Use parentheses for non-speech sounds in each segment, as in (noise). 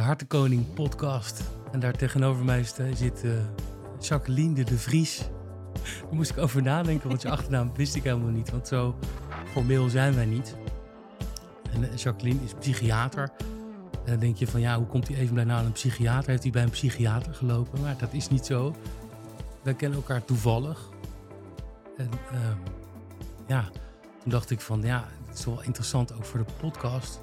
de Hartenkoning podcast. En daar tegenover mij zit uh, Jacqueline de, de Vries. (laughs) Daar moest ik over nadenken, want je (laughs) achternaam wist ik helemaal niet. Want zo formeel zijn wij niet. En uh, Jacqueline is psychiater. En dan denk je van ja, hoe komt hij even bij nou een psychiater? Heeft hij bij een psychiater gelopen? Maar dat is niet zo. Wij kennen elkaar toevallig. En uh, ja, toen dacht ik van ja, het is wel interessant ook voor de podcast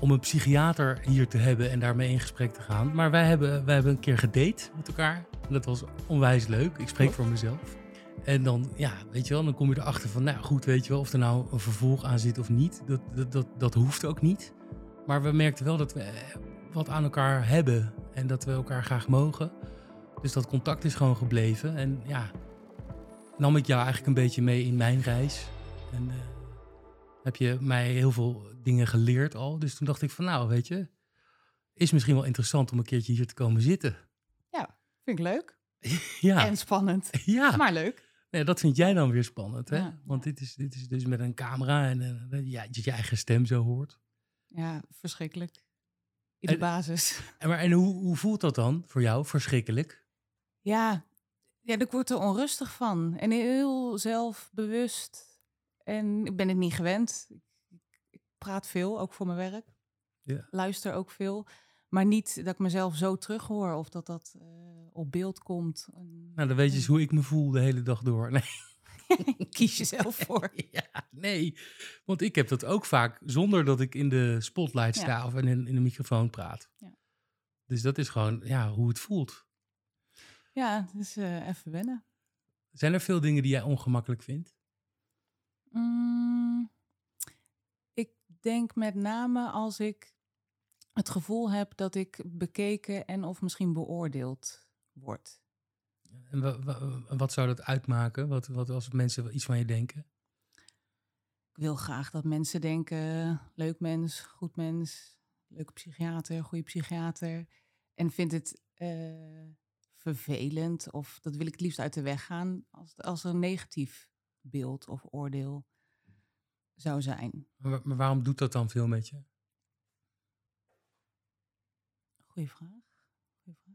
om een psychiater hier te hebben en daarmee in gesprek te gaan. Maar wij hebben, wij hebben een keer gedate met elkaar. Dat was onwijs leuk. Ik spreek voor mezelf. En dan, ja, weet je wel, dan kom je erachter van, nou goed, weet je wel, of er nou een vervolg aan zit of niet. Dat, dat, dat, dat hoeft ook niet. Maar we merkten wel dat we eh, wat aan elkaar hebben en dat we elkaar graag mogen. Dus dat contact is gewoon gebleven. En ja, nam ik jou eigenlijk een beetje mee in mijn reis. En uh, heb je mij heel veel dingen geleerd al. Dus toen dacht ik van nou, weet je, is misschien wel interessant om een keertje hier te komen zitten. Ja, vind ik leuk. (laughs) ja. En spannend. (laughs) Ja. Maar leuk. Nee, dat vind jij dan weer spannend, hè? Want dit is, dit is dus met een camera en ja, dat je eigen stem zo hoort. Ja, verschrikkelijk. In de basis. (laughs) En, maar, en hoe, hoe voelt dat dan voor jou? Verschrikkelijk? Ja, ja, ik word er onrustig van. En heel zelfbewust. En ik ben het niet gewend praat veel, ook voor mijn werk. Ja. Luister ook veel. Maar niet dat ik mezelf zo terughoor of dat dat uh, op beeld komt. Nou, dan weet je eens hoe ik me voel de hele dag door. (laughs) Nee. (laughs) Kies jezelf voor. (laughs) ja, nee. Want ik heb dat ook vaak zonder dat ik in de spotlight sta ja. of in, in de microfoon praat. Ja. Dus dat is gewoon ja, hoe het voelt. Ja, dus uh, even wennen. Zijn er veel dingen die jij ongemakkelijk vindt? Mm, denk met name als ik het gevoel heb dat ik bekeken en of misschien beoordeeld word. En wat zou dat uitmaken? Wat, wat als mensen iets van je denken? Ik wil graag dat mensen denken: leuk mens, goed mens, leuke psychiater, goede psychiater. En vind het uh, vervelend of dat wil ik het liefst uit de weg gaan als, als een negatief beeld of oordeel zou zijn. Maar, waarom doet dat dan veel met je? Goeie vraag. Goeie vraag.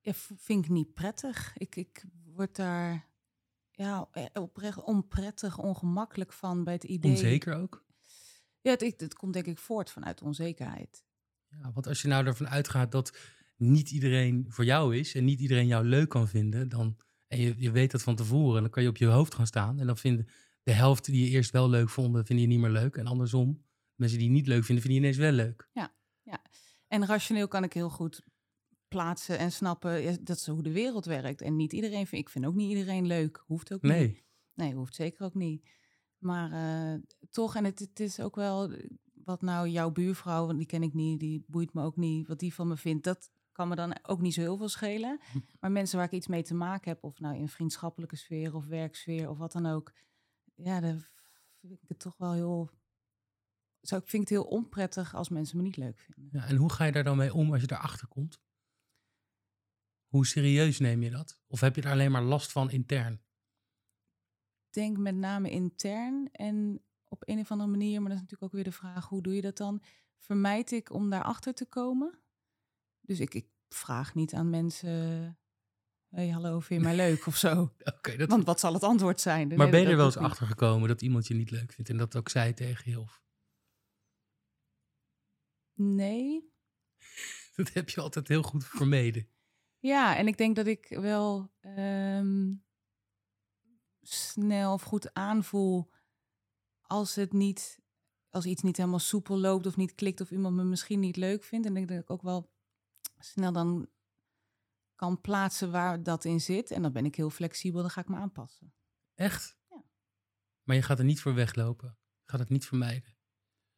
Ja, vind ik niet prettig. Ik, ik word daar ja, eh, oprecht onprettig, ongemakkelijk van bij het idee. Onzeker ook? Ja, het, het komt denk ik voort vanuit onzekerheid. Ja, want als je nou ervan uitgaat dat niet iedereen voor jou is en niet iedereen jou leuk kan vinden, dan, en je, je weet dat van tevoren, dan kan je op je hoofd gaan staan en dan vinden de helft die je eerst wel leuk vonden, vind je niet meer leuk. En andersom, mensen die je niet leuk vinden, vind je ineens wel leuk. Ja, ja. En rationeel kan ik heel goed plaatsen en snappen dat is hoe de wereld werkt. En niet iedereen, vind, ik vind ook niet iedereen leuk. Hoeft ook nee. niet. Nee, hoeft zeker ook niet. Maar uh, toch, en het, het, is ook wel wat nou jouw buurvrouw, want die ken ik niet, die boeit me ook niet, wat die van me vindt, dat kan me dan ook niet zo heel veel schelen. (laughs) Maar mensen waar ik iets mee te maken heb, of nou in vriendschappelijke sfeer of werksfeer of wat dan ook, ja, dan vind ik het toch wel heel. Zo, ik vind het heel onprettig als mensen me niet leuk vinden. Ja, en hoe ga je daar dan mee om als je erachter komt? Hoe serieus neem je dat? Of heb je er alleen maar last van intern? Ik denk met name intern en op een of andere manier, maar dat is natuurlijk ook weer de vraag: hoe doe je dat dan? Vermijd ik om daarachter te komen? Dus ik, ik vraag niet aan mensen hey, hallo, vind je mij leuk of zo? (laughs) okay, dat... Want wat zal het antwoord zijn? maar ben je er wel eens achter gekomen dat iemand je niet leuk vindt en dat ook zei tegen je? Of... Nee. (laughs) Dat heb je altijd heel goed vermeden. Ja, en ik denk dat ik wel um, snel of goed aanvoel als het niet, als iets niet helemaal soepel loopt of niet klikt of iemand me misschien niet leuk vindt. En ik denk dat ik ook wel snel dan kan plaatsen waar dat in zit. En dan ben ik heel flexibel, dan ga ik me aanpassen. Echt? Ja. Maar je gaat er niet voor weglopen. Je gaat het niet vermijden.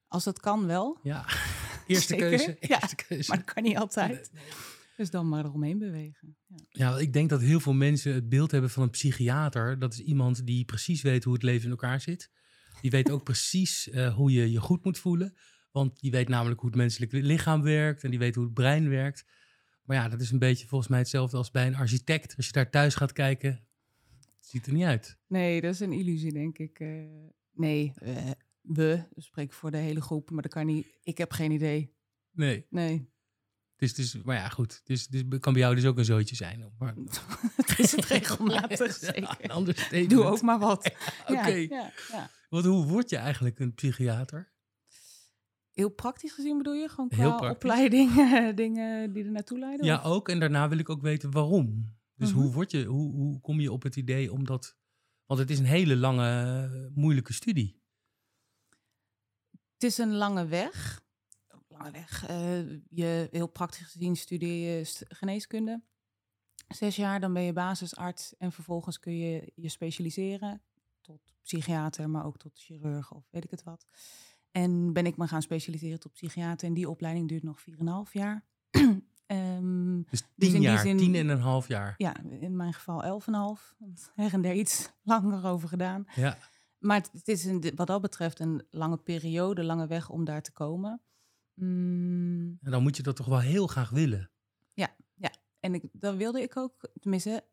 Als dat kan wel. Ja, (laughs) eerste keuze. Eerste ja, keuze. Maar dat kan niet altijd. Dus dan maar eromheen bewegen. Ja. ja, ik denk dat heel veel mensen het beeld hebben van een psychiater. Dat is iemand die precies weet hoe het leven in elkaar zit. Die weet ook (laughs) precies uh, hoe je je goed moet voelen. Want die weet namelijk hoe het menselijk lichaam werkt. En die weet hoe het brein werkt. Maar ja, dat is een beetje volgens mij hetzelfde als bij een architect. Als je daar thuis gaat kijken, het ziet er niet uit. Nee, dat is een illusie, denk ik. Uh, nee, uh, we, dus spreek ik voor de hele groep, maar dat kan niet. Ik heb geen idee. Nee. Nee. Dus, dus, maar ja, goed. Dus, dus kan bij jou dus ook een zootje zijn. Maar, (laughs) het is het regelmatig, (laughs) zeker. Een ander statement. Doe ook maar wat. (laughs) Oké. Ja, ja, ja. Wat, hoe word je eigenlijk een psychiater? Heel praktisch gezien bedoel je? Gewoon qua opleiding, (laughs) dingen die er naartoe leiden? Ja, of? ook. En daarna wil ik ook weten waarom. Dus Mhm. hoe, word je, hoe, hoe kom je op het idee om dat... Want het is een hele lange, moeilijke studie. Het is een lange weg. Lange weg. eh, je, heel praktisch gezien studeer je st- geneeskunde. Zes jaar, dan ben je basisarts. En vervolgens kun je je specialiseren tot psychiater, maar ook tot chirurg of weet ik het wat. En ben ik me gaan specialiseren tot psychiater. En die opleiding duurt nog 4,5 jaar. (clears throat) Ehm, Dus Dus tien in jaar, zin- tien en een half jaar. ja, in mijn geval 11,5. Want her en der iets (laughs) langer over gedaan. Ja. Maar het, het is een, wat dat betreft een lange periode, lange weg om daar te komen. Mm, En dan moet je dat toch wel heel graag willen. en ik, dat wilde ik ook, tenminste,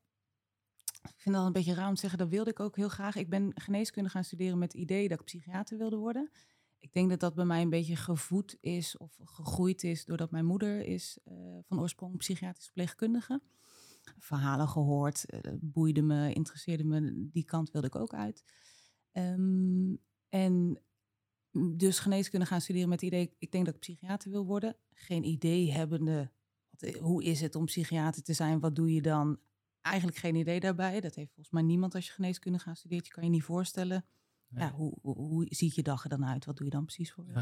ik vind dat een beetje raar om te zeggen, dat wilde ik ook heel graag. Ik ben geneeskunde gaan studeren met het idee dat ik psychiater wilde worden. Ik denk dat dat bij mij een beetje gevoed is of gegroeid is doordat mijn moeder is eh, van oorsprong psychiatrisch verpleegkundige. Verhalen gehoord, eh, boeide me, interesseerde me, die kant wilde ik ook uit. Ehm, en dus geneeskunde gaan studeren met het idee, ik denk dat ik psychiater wil worden. Geen idee hebbende, wat, hoe is het om psychiater te zijn, wat doe je dan? Eigenlijk geen idee daarbij. Dat heeft volgens mij niemand als je geneeskunde gaat studeren. Je kan je niet voorstellen. Ja, hoe, hoe, hoe ziet je dag er dan uit? Wat doe je dan precies voor werk?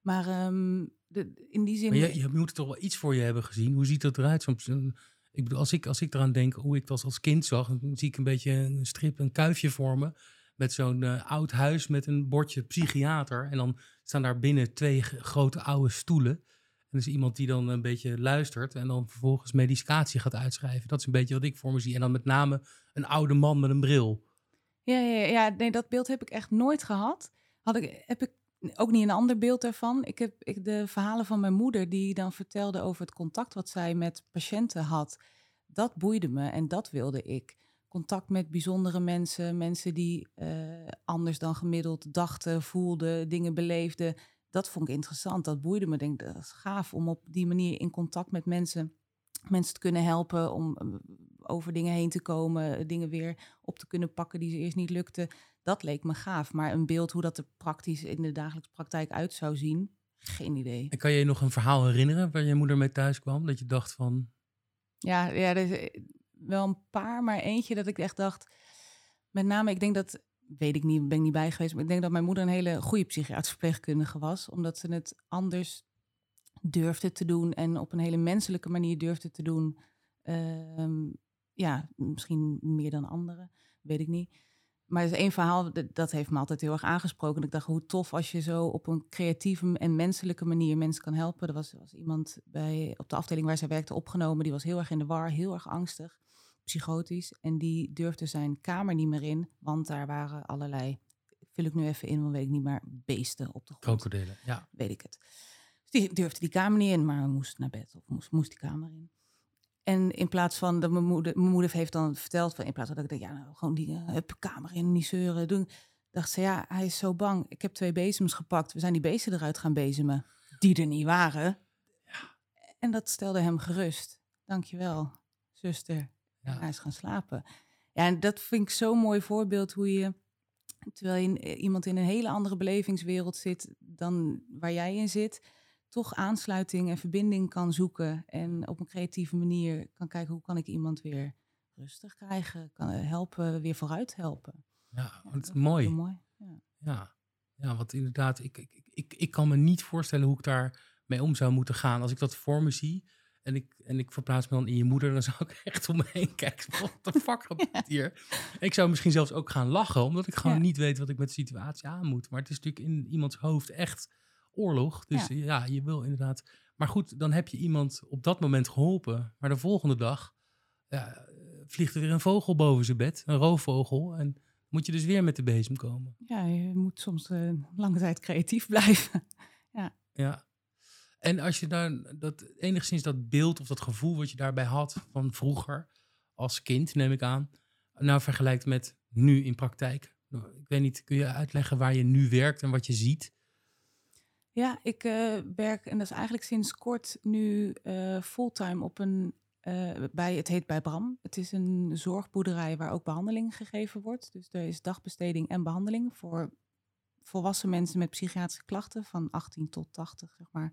Maar ehm, de, in die zin... Maar je, je moet toch wel iets voor je hebben gezien. Hoe ziet dat eruit? Zo'n- zo'n- ik bedoel, als ik, als ik eraan denk hoe ik dat als kind zag, dan zie ik een beetje een strip, een kuifje voor me. Met zo'n eh, oud huis met een bordje psychiater. En dan staan daar binnen twee grote oude stoelen. En er is iemand die dan een beetje luistert en dan vervolgens medicatie gaat uitschrijven. Dat is een beetje wat ik voor me zie. En dan met name een oude man met een bril. Ja, ja, ja, nee, dat beeld heb ik echt nooit gehad. Had ik, heb ik ook niet een ander beeld daarvan. Ik heb ik, de verhalen van mijn moeder, die dan vertelde over het contact wat zij met patiënten had. Dat boeide me en dat wilde ik. Contact met bijzondere mensen, mensen die eh, anders dan gemiddeld dachten, voelden, dingen beleefden. Dat vond ik interessant, dat boeide me. Denk, dat is gaaf om op die manier in contact met mensen, mensen te kunnen helpen, om eh, over dingen heen te komen, dingen weer op te kunnen pakken die ze eerst niet lukten. Dat leek me gaaf. Maar een beeld hoe dat er praktisch in de dagelijkse praktijk uit zou zien, geen idee. En kan je je nog een verhaal herinneren waar je moeder mee thuis kwam? Dat je dacht van, Ja, ja er is eh, wel een paar, maar eentje dat ik echt dacht. Met name, ik denk dat, weet ik niet, ben ik niet bij geweest, maar ik denk dat mijn moeder een hele goede psychiatrische verpleegkundige was, omdat ze het anders durfde te doen en op een hele menselijke manier durfde te doen. Ehm, ja, misschien meer dan anderen, weet ik niet. Maar er is één verhaal, dat- heeft me altijd heel erg aangesproken. Ik dacht, hoe tof als je zo op een creatieve en menselijke manier mensen kan helpen. Er was, was iemand bij, op de afdeling waar zij werkte opgenomen, die was heel erg in de war, heel erg angstig, psychotisch. En die durfde zijn kamer niet meer in, want daar waren allerlei, vul ik nu even in, want weet ik niet meer, beesten op de grond krokodillen. Ja. weet ik het. Dus die durfde die kamer niet in, maar moest naar bed of moest, moest die kamer in. En in plaats van dat mijn moeder, mijn moeder heeft dan verteld, van in plaats van dat ik denk, ja, nou, gewoon die uh, hup, kamer in, niet zeuren, doen. Dacht ze, ja, hij is zo bang. Ik heb twee bezems gepakt. We zijn die beesten eruit gaan bezemen, die er niet waren. En dat stelde hem gerust. Dankjewel, zuster. Ja. Hij is gaan slapen. Ja, en dat vind ik zo'n mooi voorbeeld hoe je, terwijl je eh, iemand in een hele andere belevingswereld zit dan waar jij in zit, toch aansluiting en verbinding kan zoeken en op een creatieve manier kan kijken hoe kan ik iemand weer rustig krijgen, kan eh, helpen, weer vooruit helpen. Ja, Ja, is mooi. Ja. Ja, ja want inderdaad, ik, ik, ik, ik kan me niet voorstellen hoe ik daar mee om zou moeten gaan. Als ik dat voor me zie en ik, en ik verplaats me dan in je moeder, dan zou ik (laughs) echt om me heen kijken. Wat de fuck gebeurt hier? Ik zou misschien zelfs ook gaan lachen, omdat ik gewoon niet weet wat ik met de situatie aan moet. Maar het is natuurlijk in iemands hoofd echt oorlog. Dus Ja. ja, je wil inderdaad. Maar goed, dan heb je iemand op dat moment geholpen. Maar de volgende dag ja, vliegt er weer een vogel boven zijn bed, een roofvogel. En moet je dus weer met de bezem komen. ja, je moet soms eh, lange tijd creatief (laughs) blijven. Ja. En als je dan dat enigszins dat beeld of dat gevoel wat je daarbij had van vroeger als kind, neem ik aan, nou vergelijkt met nu in praktijk, Ik weet niet, kun je uitleggen waar je nu werkt en wat je ziet? Ja, ik uh, werk, en dat is eigenlijk sinds kort nu uh, fulltime op een, uh, bij, het heet bij Bram. Het is een zorgboerderij waar ook behandeling gegeven wordt. Dus er is dagbesteding en behandeling voor volwassen mensen met psychiatrische klachten van 18 tot 80, zeg maar.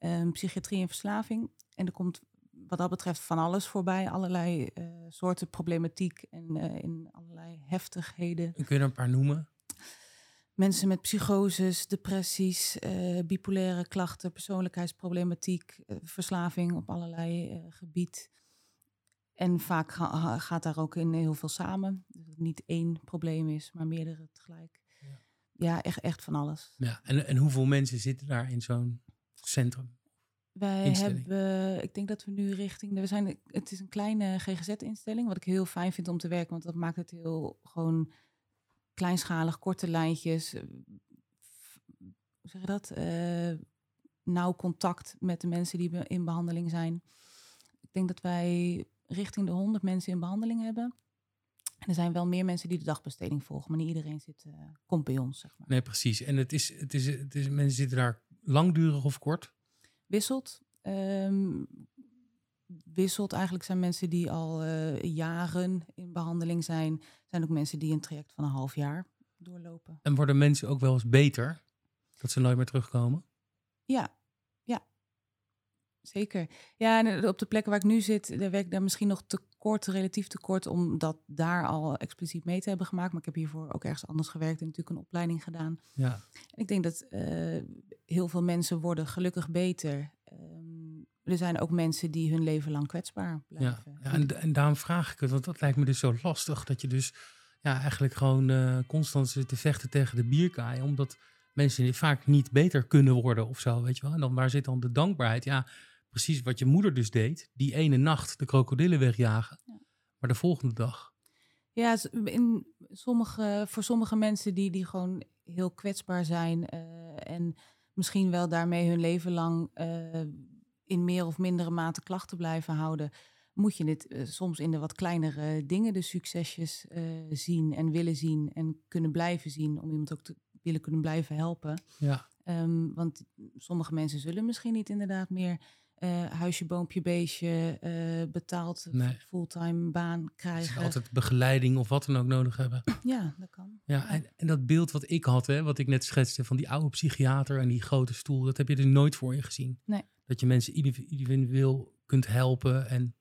Um, psychiatrie en verslaving. En er komt wat dat betreft van alles voorbij. Allerlei soorten problematiek en in allerlei heftigheden. Kun je er een paar noemen? Mensen met psychoses, depressies, uh, bipolaire klachten, persoonlijkheidsproblematiek, verslaving op allerlei gebied. En vaak ga, gaat daar ook in heel veel samen. Dat het niet één probleem is, maar meerdere tegelijk. Ja, ja echt, echt van alles. Ja, en, en hoeveel mensen zitten daar in zo'n centrum? Wij hebben, ik denk dat we nu richting, we zijn, het is een kleine GGZ-instelling, wat ik heel fijn vind om te werken, want dat maakt het heel gewoon kleinschalig, korte lijntjes. Eh, hoe zeg je dat? Uh, nauw contact met de mensen die in behandeling zijn. Ik denk dat wij richting de 100 mensen in behandeling hebben. En er zijn wel meer mensen die de dagbesteding volgen, maar niet iedereen zit, uh, komt bij ons, zeg maar. Nee, precies. En het is, het is, het is, mensen zitten daar langdurig of kort? wisselt. Um, wisselt eigenlijk zijn mensen die al uh, jaren in behandeling zijn. Zijn ook mensen die een traject van een half jaar doorlopen. En worden mensen ook wel eens beter? Dat ze nooit meer terugkomen? Ja, ja. Zeker. Ja, en eh, op de plekken waar ik nu zit, daar werk ik daar misschien nog te kort, relatief te kort, om dat daar al expliciet mee te hebben gemaakt. Maar ik heb hiervoor ook ergens anders gewerkt en natuurlijk een opleiding gedaan. Ja. En ik denk dat uh, heel veel mensen worden gelukkig beter. Um, er zijn ook mensen die hun leven lang kwetsbaar blijven. Ja, en, en, daarom vraag ik het, want dat lijkt me dus zo lastig. Dat je dus ja, eigenlijk gewoon uh, constant zit te vechten tegen de bierkaai. Omdat mensen vaak niet beter kunnen worden of zo, weet je wel. En dan waar zit dan de dankbaarheid? Ja, precies wat je moeder dus deed. Die ene nacht de krokodillen wegjagen. Ja. Maar de volgende dag. Ja, in sommige, voor sommige mensen die, die gewoon heel kwetsbaar zijn uh, en misschien wel daarmee hun leven lang uh, in meer of mindere mate klachten blijven houden, moet je dit uh, soms in de wat kleinere dingen, de succesjes zien en willen zien en kunnen blijven zien, om iemand ook te willen kunnen blijven helpen. Ja. Um, want sommige mensen zullen misschien niet inderdaad meer uh, huisje, boompje, beestje uh, betaald, nee. fulltime baan krijgen. altijd begeleiding of wat dan ook nodig hebben. Ja, dat kan. Ja, En, en, dat beeld wat ik had, hè, wat ik net schetste van die oude psychiater en die grote stoel, dat heb je er nooit voor je gezien. Nee. Dat je mensen individueel kunt helpen en...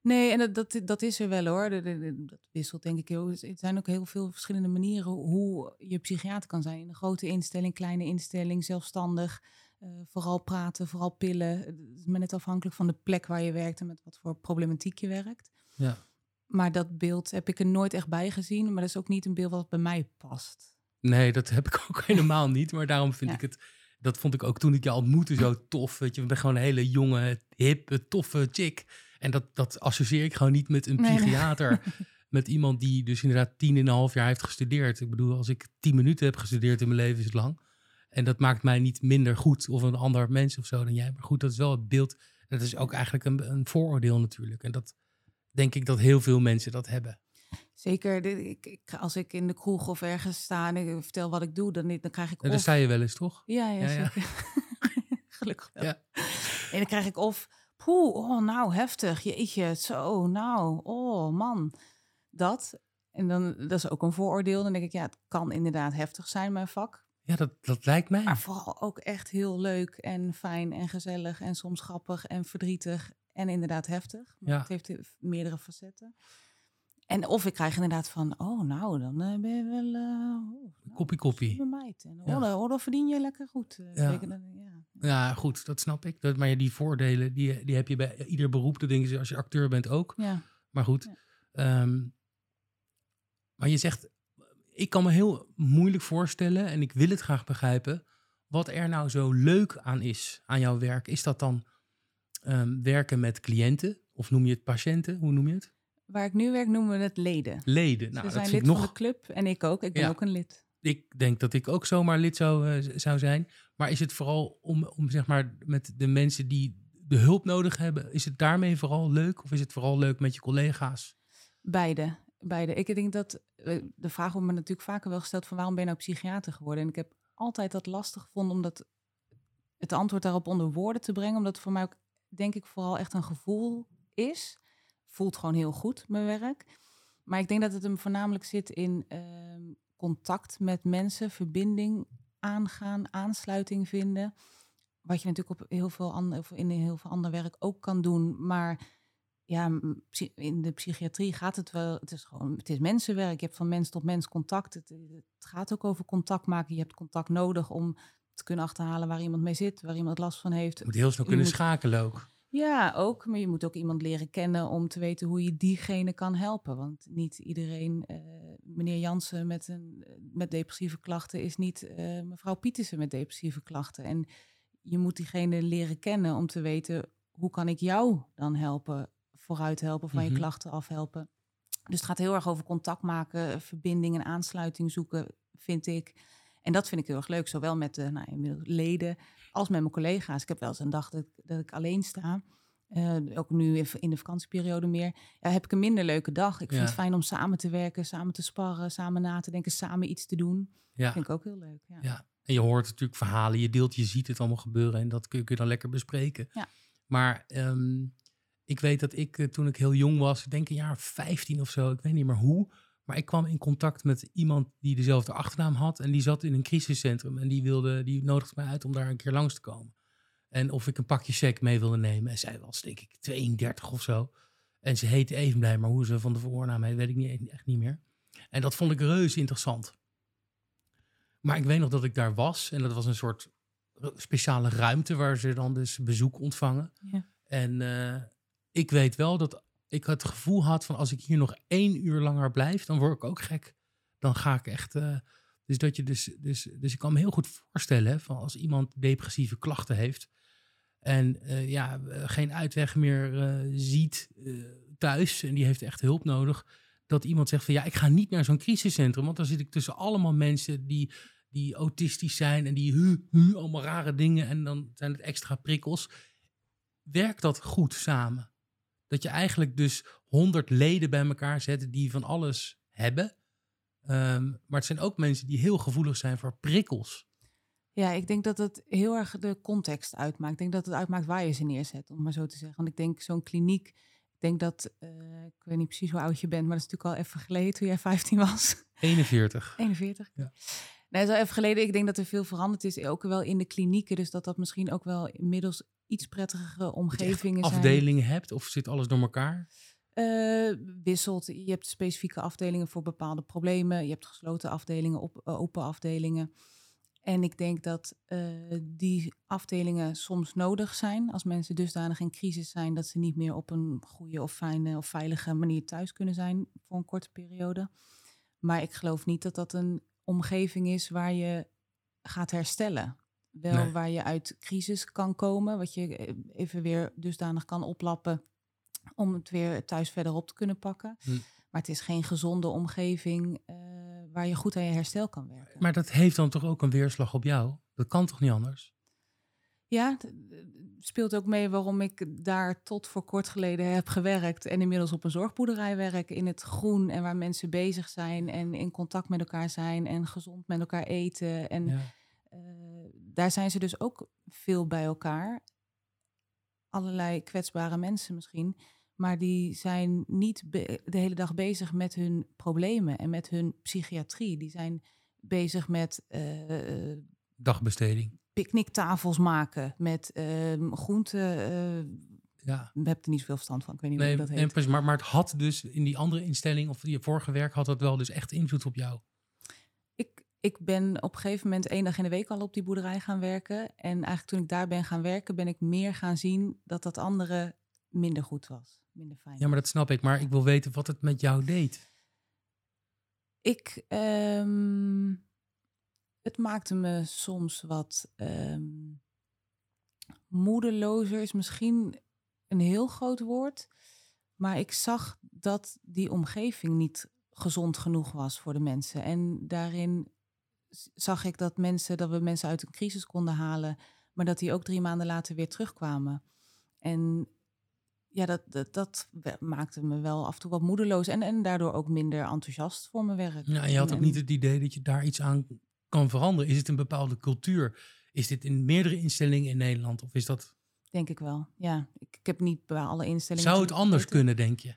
Nee, en dat, dat, dat is er wel hoor. Dat, dat wisselt denk ik heel. Er zijn ook heel veel verschillende manieren hoe je psychiater kan zijn. In een grote instelling, kleine instelling, zelfstandig. Uh, vooral praten, vooral pillen. Het is maar net afhankelijk van de plek waar je werkt en met wat voor problematiek je werkt. Ja. Maar dat beeld heb ik er nooit echt bij gezien. Maar dat is ook niet een beeld wat bij mij past. Nee, dat heb ik (laughs) ook helemaal niet. Maar daarom vind ik het. Dat vond ik ook toen ik je ontmoette zo tof. Weet je, we ben gewoon een hele jonge, hippe, toffe chick. En dat, dat associeer ik gewoon niet met een psychiater. Nee, nee. (laughs) met iemand die dus inderdaad tien en een half jaar heeft gestudeerd. Ik bedoel, als ik tien minuten heb gestudeerd in mijn leven, is het lang. En dat maakt mij niet minder goed of een ander mens of zo dan jij. Maar goed, dat is wel het beeld. Dat is ook eigenlijk een, een vooroordeel natuurlijk. En dat denk ik dat heel veel mensen dat hebben. Zeker. Ik, als ik in de kroeg of ergens sta en ik vertel wat ik doe, dan, dan krijg ik. Ja, dan sta je wel eens, toch? Ja, ja, ja zeker. (laughs) Gelukkig wel. Ja. En dan krijg ik of. Poeh, oh, nou heftig. Jeetje, zo, nou, oh man. Dat. En dan, dat is ook een vooroordeel. Dan denk ik, ja, het kan inderdaad heftig zijn, mijn vak. Ja, dat, dat lijkt mij. Maar vooral ook echt heel leuk en fijn en gezellig en soms grappig en verdrietig en inderdaad heftig. Maar ja. het heeft meerdere facetten. En of ik krijg inderdaad van, oh nou, dan uh, ben je wel... Uh, koppie koppie. meid. En, ja. oh, dan verdien je lekker goed. Uh, ja. ja. ja. goed, dat snap ik. Dat, maar die voordelen, die, die heb je bij ieder beroep. Dat denk ik als je acteur bent ook. Ja. Maar goed. Um, maar je zegt, ik kan me heel moeilijk voorstellen, en ik wil het graag begrijpen, wat er nou zo leuk aan is aan jouw werk. Is dat dan um, werken met cliënten? Of noem je het patiënten? Hoe noem je het? Waar ik nu werk noemen we het leden. Leden. Nou, Ze zijn lid nog... van de club en ik ook. Ik ben ja. ook een lid. Ik denk dat ik ook zomaar lid zou, uh, zou zijn. Maar is het vooral om, om zeg maar met de mensen die de hulp nodig hebben, is het daarmee vooral leuk? Of is het vooral leuk met je collega's? Beide Beide. Ik denk dat eh, de vraag wordt me natuurlijk vaker wel gesteld van waarom ben je nou psychiater geworden? En ik heb altijd dat lastig gevonden omdat het antwoord daarop onder woorden te brengen, omdat het voor mij ook denk ik vooral echt een gevoel is. Voelt gewoon heel goed mijn werk. Maar ik denk dat het hem voornamelijk zit in ehm, contact met mensen, verbinding aangaan, aansluiting vinden. Wat je natuurlijk op heel veel ander, in heel veel ander werk ook kan doen. Maar ja, in de psychiatrie gaat het wel. Het is gewoon, het is mensenwerk. Je hebt van mens tot mens contact. Het, het gaat ook over contact maken. Je hebt contact nodig om te kunnen achterhalen waar iemand mee zit, waar iemand last van heeft. Je moet heel snel kunnen schakelen ook. Ja, ook. Maar je moet ook iemand leren kennen om te weten hoe je diegene kan helpen. Want niet iedereen, uh, meneer Jansen met, een, met depressieve klachten, is niet uh, mevrouw Pietersen met depressieve klachten. En je moet diegene leren kennen om te weten hoe kan ik jou dan helpen, vooruit helpen, van je mhm. klachten afhelpen. Dus het gaat heel erg over contact maken, verbinding en aansluiting zoeken, vind ik. En dat vind ik heel erg leuk, zowel met de nou, leden als met mijn collega's. Ik heb wel eens een dag dat, dat ik alleen sta. Uh, ook nu in de vakantieperiode meer. Ja, heb ik een minder leuke dag. Ik vind het fijn om samen te werken, samen te sparren, samen na te denken, samen iets te doen. Ja. vind ik ook heel leuk. Ja. ja. En je hoort natuurlijk verhalen, je deelt, je ziet het allemaal gebeuren en dat kun je, dan lekker bespreken. Ja. Maar um, ik weet dat ik eh, toen ik heel jong was, ik denk een jaar 15 of zo, ik weet niet meer hoe, maar ik kwam in contact met iemand die dezelfde achternaam had. En die zat in een crisiscentrum. En die, wilde, die nodigde mij uit om daar een keer langs te komen. En of ik een pakje sec mee wilde nemen. En zij was denk ik 32 of zo. En ze heette Evenblij, maar hoe ze van de voornaam heet, weet ik niet, echt niet meer. En dat vond ik reuze interessant. Maar ik weet nog dat ik daar was. En dat was een soort speciale ruimte waar ze dan dus bezoek ontvangen. Ja. En uh, ik weet wel dat ik het gevoel had van als ik hier nog één uur langer blijf, dan word ik ook gek. Dan ga ik echt. Uh, dus dat je dus, dus, dus ik kan me heel goed voorstellen van als iemand depressieve klachten heeft en uh, ja, geen uitweg meer ziet thuis en die heeft echt hulp nodig, dat iemand zegt van ja, ik ga niet naar zo'n crisiscentrum, want dan zit ik tussen allemaal mensen die, die autistisch zijn en die hu, hu, allemaal rare dingen en dan zijn het extra prikkels. Werkt dat goed samen? Dat je eigenlijk dus honderd leden bij elkaar zet die van alles hebben. Ehm, maar het zijn ook mensen die heel gevoelig zijn voor prikkels. Ja, ik denk dat het heel erg de context uitmaakt. Ik denk dat het uitmaakt waar je ze neerzet, om maar zo te zeggen. Want ik denk zo'n kliniek, ik denk dat, uh, ik weet niet precies hoe oud je bent, maar dat is natuurlijk al even geleden toen jij 15 was. 41. 41. Ja. Nee, zo even geleden. Ik denk dat er veel veranderd is, ook wel in de klinieken. Dus dat dat misschien ook wel inmiddels iets prettigere omgevingen zijn. afdelingen hebt of zit alles door elkaar? Uh, wisselt. Je hebt specifieke afdelingen voor bepaalde problemen. Je hebt gesloten afdelingen, op, eh, open afdelingen. En ik denk dat uh, die afdelingen soms nodig zijn als mensen dusdanig in crisis zijn dat ze niet meer op een goede of fijne of veilige manier thuis kunnen zijn voor een korte periode. Maar ik geloof niet dat dat een omgeving is waar je gaat herstellen. Wel waar je uit crisis kan komen, wat je eh, even weer dusdanig kan oplappen om het weer thuis verderop te kunnen pakken. Hm. Maar het is geen gezonde omgeving uh, waar je goed aan je herstel kan werken. Maar dat heeft dan toch ook een weerslag op jou? Dat kan toch niet anders? Ja, speelt ook mee waarom ik daar tot voor kort geleden heb gewerkt en inmiddels op een zorgboerderij werk in het groen en waar mensen bezig zijn en in contact met elkaar zijn en gezond met elkaar eten. En ja. Uh, daar zijn ze dus ook veel bij elkaar. Allerlei kwetsbare mensen misschien. Maar die zijn niet de hele dag bezig met hun problemen en met hun psychiatrie. Die zijn bezig met. Uh, Dagbesteding. Picknicktafels maken met uh, groenten. Uh, ja. Ik heb er niet zoveel verstand van. Ik weet niet nee, hoe dat heet. Nee, maar, maar het had dus in die andere instelling of je vorige werk had dat wel dus echt invloed op jou. Ik, ben op een gegeven moment één dag in de week al op die boerderij gaan werken. En eigenlijk toen ik daar ben gaan werken, ben ik meer gaan zien dat dat andere minder goed was. Minder fijn. Ja, maar dat snap ik. Maar ik wil weten wat het met jou deed. Ik, um, het maakte me soms wat um, moedelozer, is misschien een heel groot woord. Maar ik zag dat die omgeving niet gezond genoeg was voor de mensen. En daarin zag ik dat mensen, dat we mensen uit een crisis konden halen, maar dat die ook drie maanden later weer terugkwamen. En ja, dat, dat, dat maakte me wel af en toe wat moedeloos. En, en daardoor ook minder enthousiast voor mijn werk. Ja, je had ook en- niet het idee dat je daar iets aan kan veranderen. Is het een bepaalde cultuur? Is dit in meerdere instellingen in Nederland? Of is dat, Denk ik wel, ja. Ik, ik heb niet bij alle instellingen... zou het anders kunnen, denk je?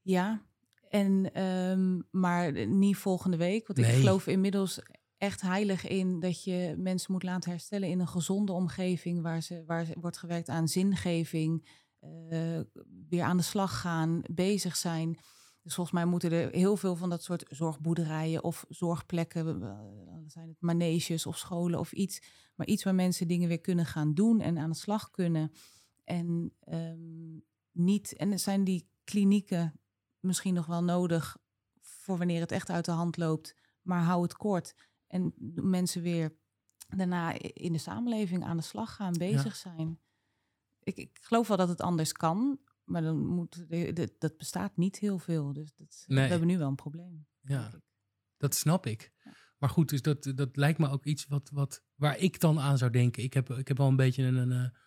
Ja, en, ehm, maar niet volgende week. Want ik geloof inmiddels echt heilig in dat je mensen moet laten herstellen in een gezonde omgeving waar, ze, waar ze, wordt gewerkt aan zingeving, eh, weer aan de slag gaan, bezig zijn. Dus volgens mij moeten er heel veel van dat soort zorgboerderijen of zorgplekken, eh, dan zijn het maneges of scholen of iets, maar iets waar mensen dingen weer kunnen gaan doen en aan de slag kunnen. En ehm, niet, en er zijn die klinieken misschien nog wel nodig voor wanneer het echt uit de hand loopt, maar hou het kort. En mensen weer daarna in de samenleving aan de slag gaan, bezig zijn. Ik, ik geloof wel dat het anders kan, maar dan moet, de- de- dat bestaat niet heel veel. Dus dat, Nee. we hebben nu wel een probleem. Ja. Dat snap ik. Ja. Maar goed, dus dat, dat lijkt me ook iets wat, wat, waar ik dan aan zou denken. Ik heb, ik heb wel een beetje een, een eh,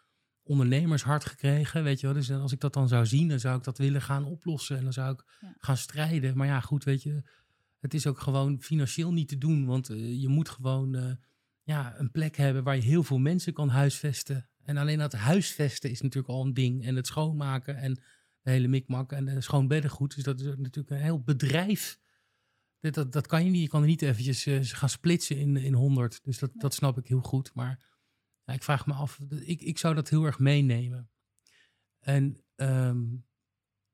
ondernemershart gekregen, weet je wel. Dus als ik dat dan zou zien, dan zou ik dat willen gaan oplossen. En dan zou ik Ja. gaan strijden. Maar ja, goed, weet je. Het is ook gewoon financieel niet te doen. Want eh, je moet gewoon eh, ja, een plek hebben waar je heel veel mensen kan huisvesten. En alleen dat huisvesten is natuurlijk al een ding. En het schoonmaken en de hele mikmak en de schoon beddengoed. Dus dat is natuurlijk een heel bedrijf. Dat, dat, dat kan je niet. Je kan er niet eventjes eh, gaan splitsen in, in 100. Dus dat, dat snap ik heel goed. Maar ja, ik vraag me af, ik, ik zou dat heel erg meenemen. En ehm,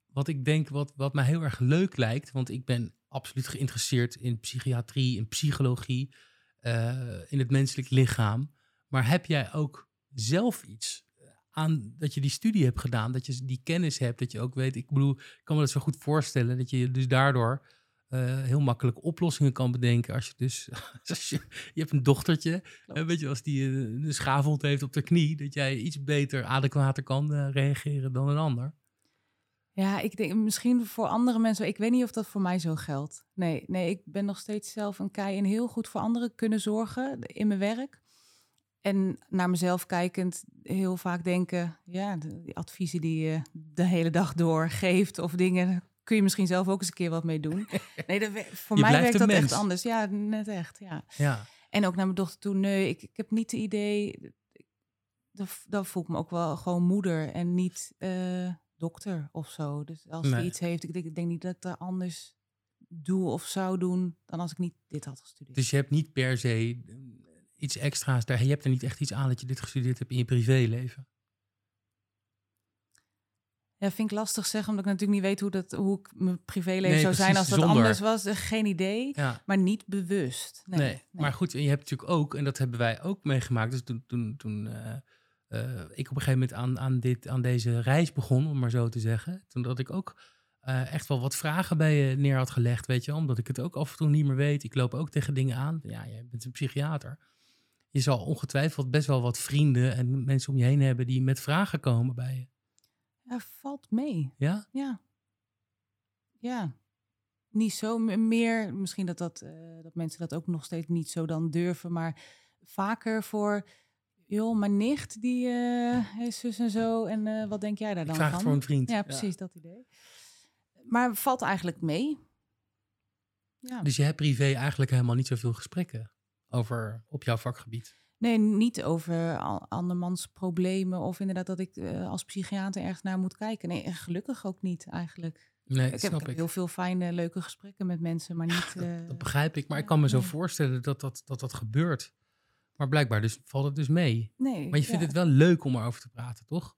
wat ik denk, wat, wat mij heel erg leuk lijkt, want ik ben absoluut geïnteresseerd in psychiatrie, in psychologie, eh, in het menselijk lichaam. Maar heb jij ook zelf iets aan dat je die studie hebt gedaan, dat je die kennis hebt, dat je ook weet, ik bedoel, ik kan me dat zo goed voorstellen, dat je dus daardoor eh, heel makkelijk oplossingen kan bedenken. Als je dus, (laughs) als je, je hebt een dochtertje, weet je, als die eh, een schavond heeft op de knie, dat jij iets beter, adequater kan eh, reageren dan een ander. Ja, ik denk misschien voor andere mensen. Ik weet niet of dat voor mij zo geldt. Nee, nee, ik ben nog steeds zelf een kei en heel goed voor anderen kunnen zorgen in mijn werk. En naar mezelf kijkend heel vaak denken, ja, de, die adviezen die je de hele dag door geeft of dingen, kun je misschien zelf ook eens een keer wat mee doen. (laughs) Nee, dat, voor Je mij werkt dat mens. echt anders. Ja, net echt, ja. Ja, En ook naar mijn dochter toe, nee, ik, ik heb niet het idee. Dan, dan voel ik me ook wel gewoon moeder en niet eh, dokter of zo. Dus als Nee. hij iets heeft, ik denk, ik denk niet dat ik daar anders doe of zou doen dan als ik niet dit had gestudeerd. dus je hebt niet per se eh, iets extra's daar. Je hebt er niet echt iets aan dat je dit gestudeerd hebt in je privéleven. Ja, vind ik lastig zeggen, omdat ik natuurlijk niet weet hoe, dat, hoe ik mijn privéleven Nee, zou zijn als dat zonder. anders was. Geen idee, Ja. maar niet bewust. Nee, Nee, nee. maar goed, en je hebt natuurlijk ook, en dat hebben wij ook meegemaakt. Dus toen, toen, toen eh, eh, ik op een gegeven moment aan, aan, dit, aan deze reis begon, om maar zo te zeggen. Toen dat ik ook eh, echt wel wat vragen bij je neer had gelegd, weet je, omdat ik het ook af en toe niet meer weet. Ik loop ook tegen dingen aan. Ja, jij bent een psychiater. Je zal ongetwijfeld best wel wat vrienden en mensen om je heen hebben die met vragen komen bij je. Ja, valt mee. Ja? Ja. Ja. Niet zo meer. Misschien dat, dat, eh, dat mensen dat ook nog steeds niet zo dan durven. Maar vaker voor. Joh, mijn nicht die eh, is zus en zo. En eh, wat denk jij daar dan vraag van? voor een vriend. Ja, precies dat idee. Maar valt eigenlijk mee. Ja. Dus je hebt privé eigenlijk helemaal niet zoveel gesprekken over op jouw vakgebied. Nee, niet over andermans problemen. Of inderdaad dat ik eh, als psychiater ergens naar moet kijken. Nee, gelukkig ook niet eigenlijk. Nee, Ik heb, snap ik heb heel veel fijne, leuke gesprekken met mensen, maar niet... (laughs) Dat, eh, dat begrijp ik, maar ik kan me zo voorstellen dat dat, dat dat gebeurt. Maar blijkbaar dus, valt het dus mee. nee, Maar je vindt ja. het wel leuk om erover te praten, toch?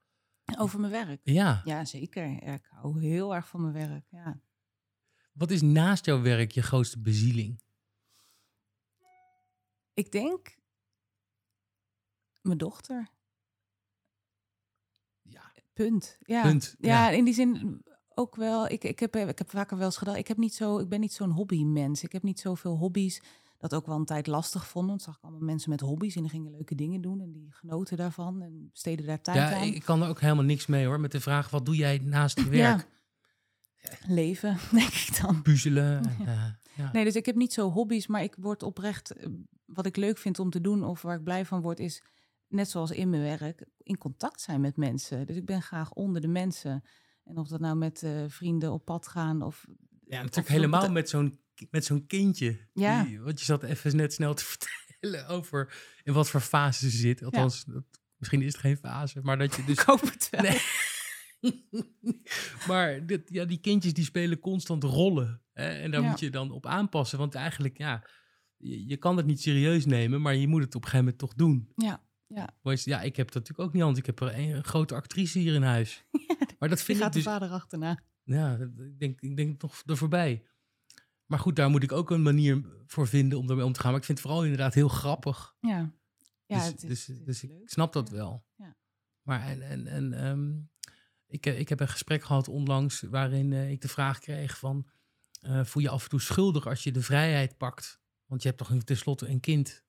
Over mijn werk. Ja. Ja, zeker. Ik hou heel erg van mijn werk. Ja. Wat is naast jouw werk je grootste bezieling? Ik denk mijn dochter. Ja, Punt. Ja. punt. Ja, Ja. in die zin ook wel. Ik, ik, heb, ik heb vaker wel eens gedacht. Ik, heb niet zo, ik ben niet zo'n hobbymens. Ik heb niet zoveel hobby's. Dat ook wel een tijd lastig vond. Want zag ik allemaal mensen met hobby's en die gingen leuke dingen doen. En die genoten daarvan en besteden daar tijd Ja, aan. ik kan er ook helemaal niks mee hoor. Met de vraag, wat doe jij naast je (laughs) werk? Leven, (laughs) denk ik dan. Puzzelen. en, eh, ja. Nee, dus ik heb niet zo hobby's, maar ik word oprecht. eh, Wat ik leuk vind om te doen of waar ik blij van word, is net zoals in mijn werk, in contact zijn met mensen. Dus ik ben graag onder de mensen. En of dat nou met eh, vrienden op pad gaan of... Ja, natuurlijk helemaal met zo'n met zo'n kindje. Ja. Die- want je zat even net snel te (laughs) vertellen over in wat voor fase ze zit. Althans, dat, misschien is het geen fase, maar dat je (laughs) dus Ik hoop het wel. Nee. (laughs) maar dit, ja, die kindjes die spelen constant rollen. Hè? En daar Ja. moet je dan op aanpassen. Want eigenlijk, ja, je, je kan het niet serieus nemen, maar je moet het op een gegeven moment toch doen. Ja, ja. Ja, ik heb dat natuurlijk ook niet anders. Ik heb er een, een grote actrice hier in huis. (laughs) Maar dat vind ik gaat dus... de vader achterna. Ja, ik denk, ik denk toch er voorbij. Maar goed, daar moet ik ook een manier voor vinden om ermee om te gaan. Maar ik vind het vooral inderdaad heel grappig. Ja, ja dus het is, dus, het is dus ik snap dat Ja. wel. Ja. Maar en, en, en ehm, ik, eh, ik heb een gesprek gehad onlangs waarin eh, ik de vraag kreeg van... eh, voel je af en toe schuldig als je de vrijheid pakt? Want je hebt toch tenslotte een kind.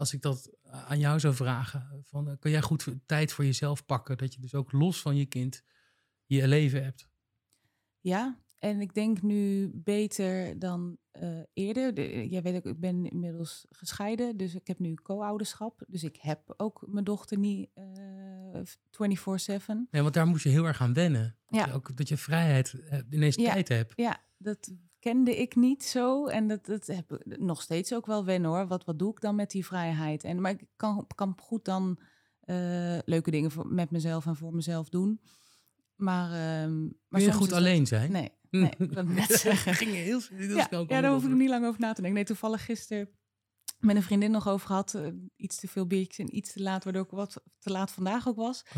Als ik dat aan jou zou vragen, van, eh, kan jij goed tijd voor jezelf pakken? Dat je dus ook los van je kind je leven hebt. Ja, en ik denk nu beter dan eh, eerder. De- jij weet ook, ik ben inmiddels gescheiden, dus ik heb nu co-ouderschap. Dus ik heb ook mijn dochter niet eh 24-7. Nee, want daar moest je heel erg aan wennen. Dat Ja. je, ook, dat je vrijheid eh, ineens Ja. tijd hebt. Ja, dat kende ik niet zo. En dat, dat heb ik nog steeds ook wel wennen hoor. Wat, wat doe ik dan met die vrijheid? En, maar ik kan, kan goed dan eh, leuke dingen voor, met mezelf en voor mezelf doen. Maar, ehm maar je goed dat- alleen zijn? Nee, (laughs) nee, ik wil het net (laughs) zeggen. Ging heel, heel ja, snel. ja, daar hoef ik niet lang over na te denken. Nee, toevallig gisteren met een vriendin nog over gehad. eh, iets te veel biertjes en iets te laat, waardoor ik wat te laat vandaag ook was. Oh.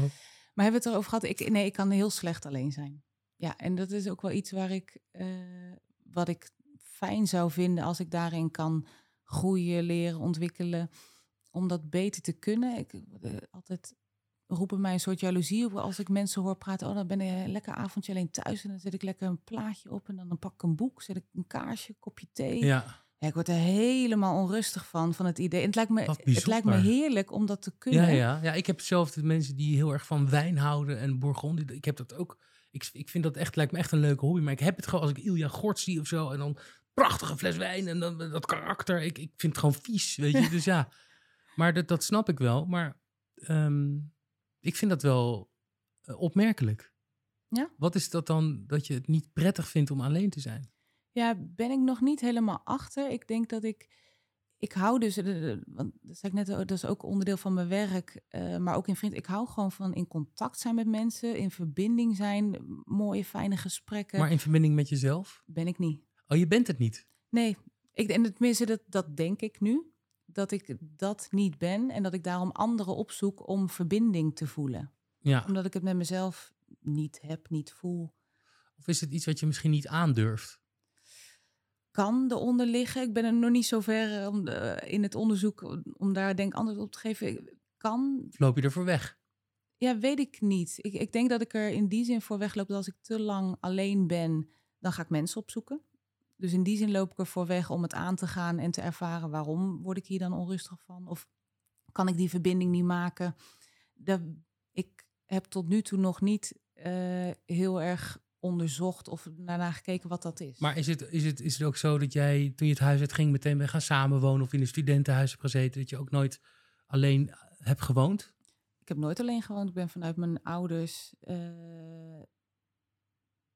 Maar hebben we het erover gehad? Ik, nee, ik kan heel slecht alleen zijn. Ja, en dat is ook wel iets waar ik, eh, wat ik fijn zou vinden als ik daarin kan groeien, leren, ontwikkelen. Om dat beter te kunnen. Ik, eh, altijd roepen mij een soort jaloezie op als ik mensen hoor praten. Oh, dan ben ik een lekker avondje alleen thuis en dan zet ik lekker een plaatje op en dan, pak ik een boek, zet ik een kaarsje, een kopje thee. Ja, Ja, ik word er helemaal onrustig van, van het idee. En het lijkt me, het lijkt me heerlijk om dat te kunnen. ja, ja. ja, ik heb zelf de mensen die heel erg van wijn houden en bourgogne. Ik heb dat ook. Ik, ik vind dat echt, lijkt me echt een leuke hobby. Maar ik heb het gewoon als ik Ilja Gort zie of zo. En dan prachtige fles wijn en dan dat karakter. Ik, ik vind het gewoon vies, weet je. Dus ja, (laughs) maar dat, dat snap ik wel. Maar ehm, ik vind dat wel eh, opmerkelijk. Ja? Wat is dat dan dat je het niet prettig vindt om alleen te zijn? Ja, ben ik nog niet helemaal achter. Ik denk dat ik. Ik hou dus, eh, want dat zei ik net, dat is ook onderdeel van mijn werk, eh, maar ook in vriend. Ik hou gewoon van in contact zijn met mensen, in verbinding zijn, mooie, fijne gesprekken. Maar in verbinding met jezelf? Ben ik niet. Oh, je bent het niet. Nee, ik, en tenminste, dat, dat denk ik nu. Dat ik dat niet ben en dat ik daarom anderen opzoek om verbinding te voelen. Ja. Omdat ik het met mezelf niet heb, niet voel. Of is het iets wat je misschien niet aandurft? Kan eronder liggen. Ik ben er nog niet zo ver eh, om, eh, in het onderzoek om- daar denk antwoord op te geven. Kan, loop je ervoor weg? ja, weet ik niet. Ik, ik denk dat ik er in die zin voor wegloop dat als ik te lang alleen ben, dan ga ik mensen opzoeken. Dus in die zin loop ik er voor weg om het aan te gaan en te ervaren waarom word ik hier dan onrustig van? Of kan ik die verbinding niet maken? Ik heb tot nu toe nog niet eh, heel erg onderzocht of daarna gekeken wat dat is. Maar is het, is, het, is het ook zo dat jij, toen je het huis uit ging, meteen bent gaan samenwonen of in een studentenhuis hebt gezeten, dat je ook nooit alleen hebt gewoond? Ik heb nooit alleen gewoond. Ik ben vanuit mijn ouders eh,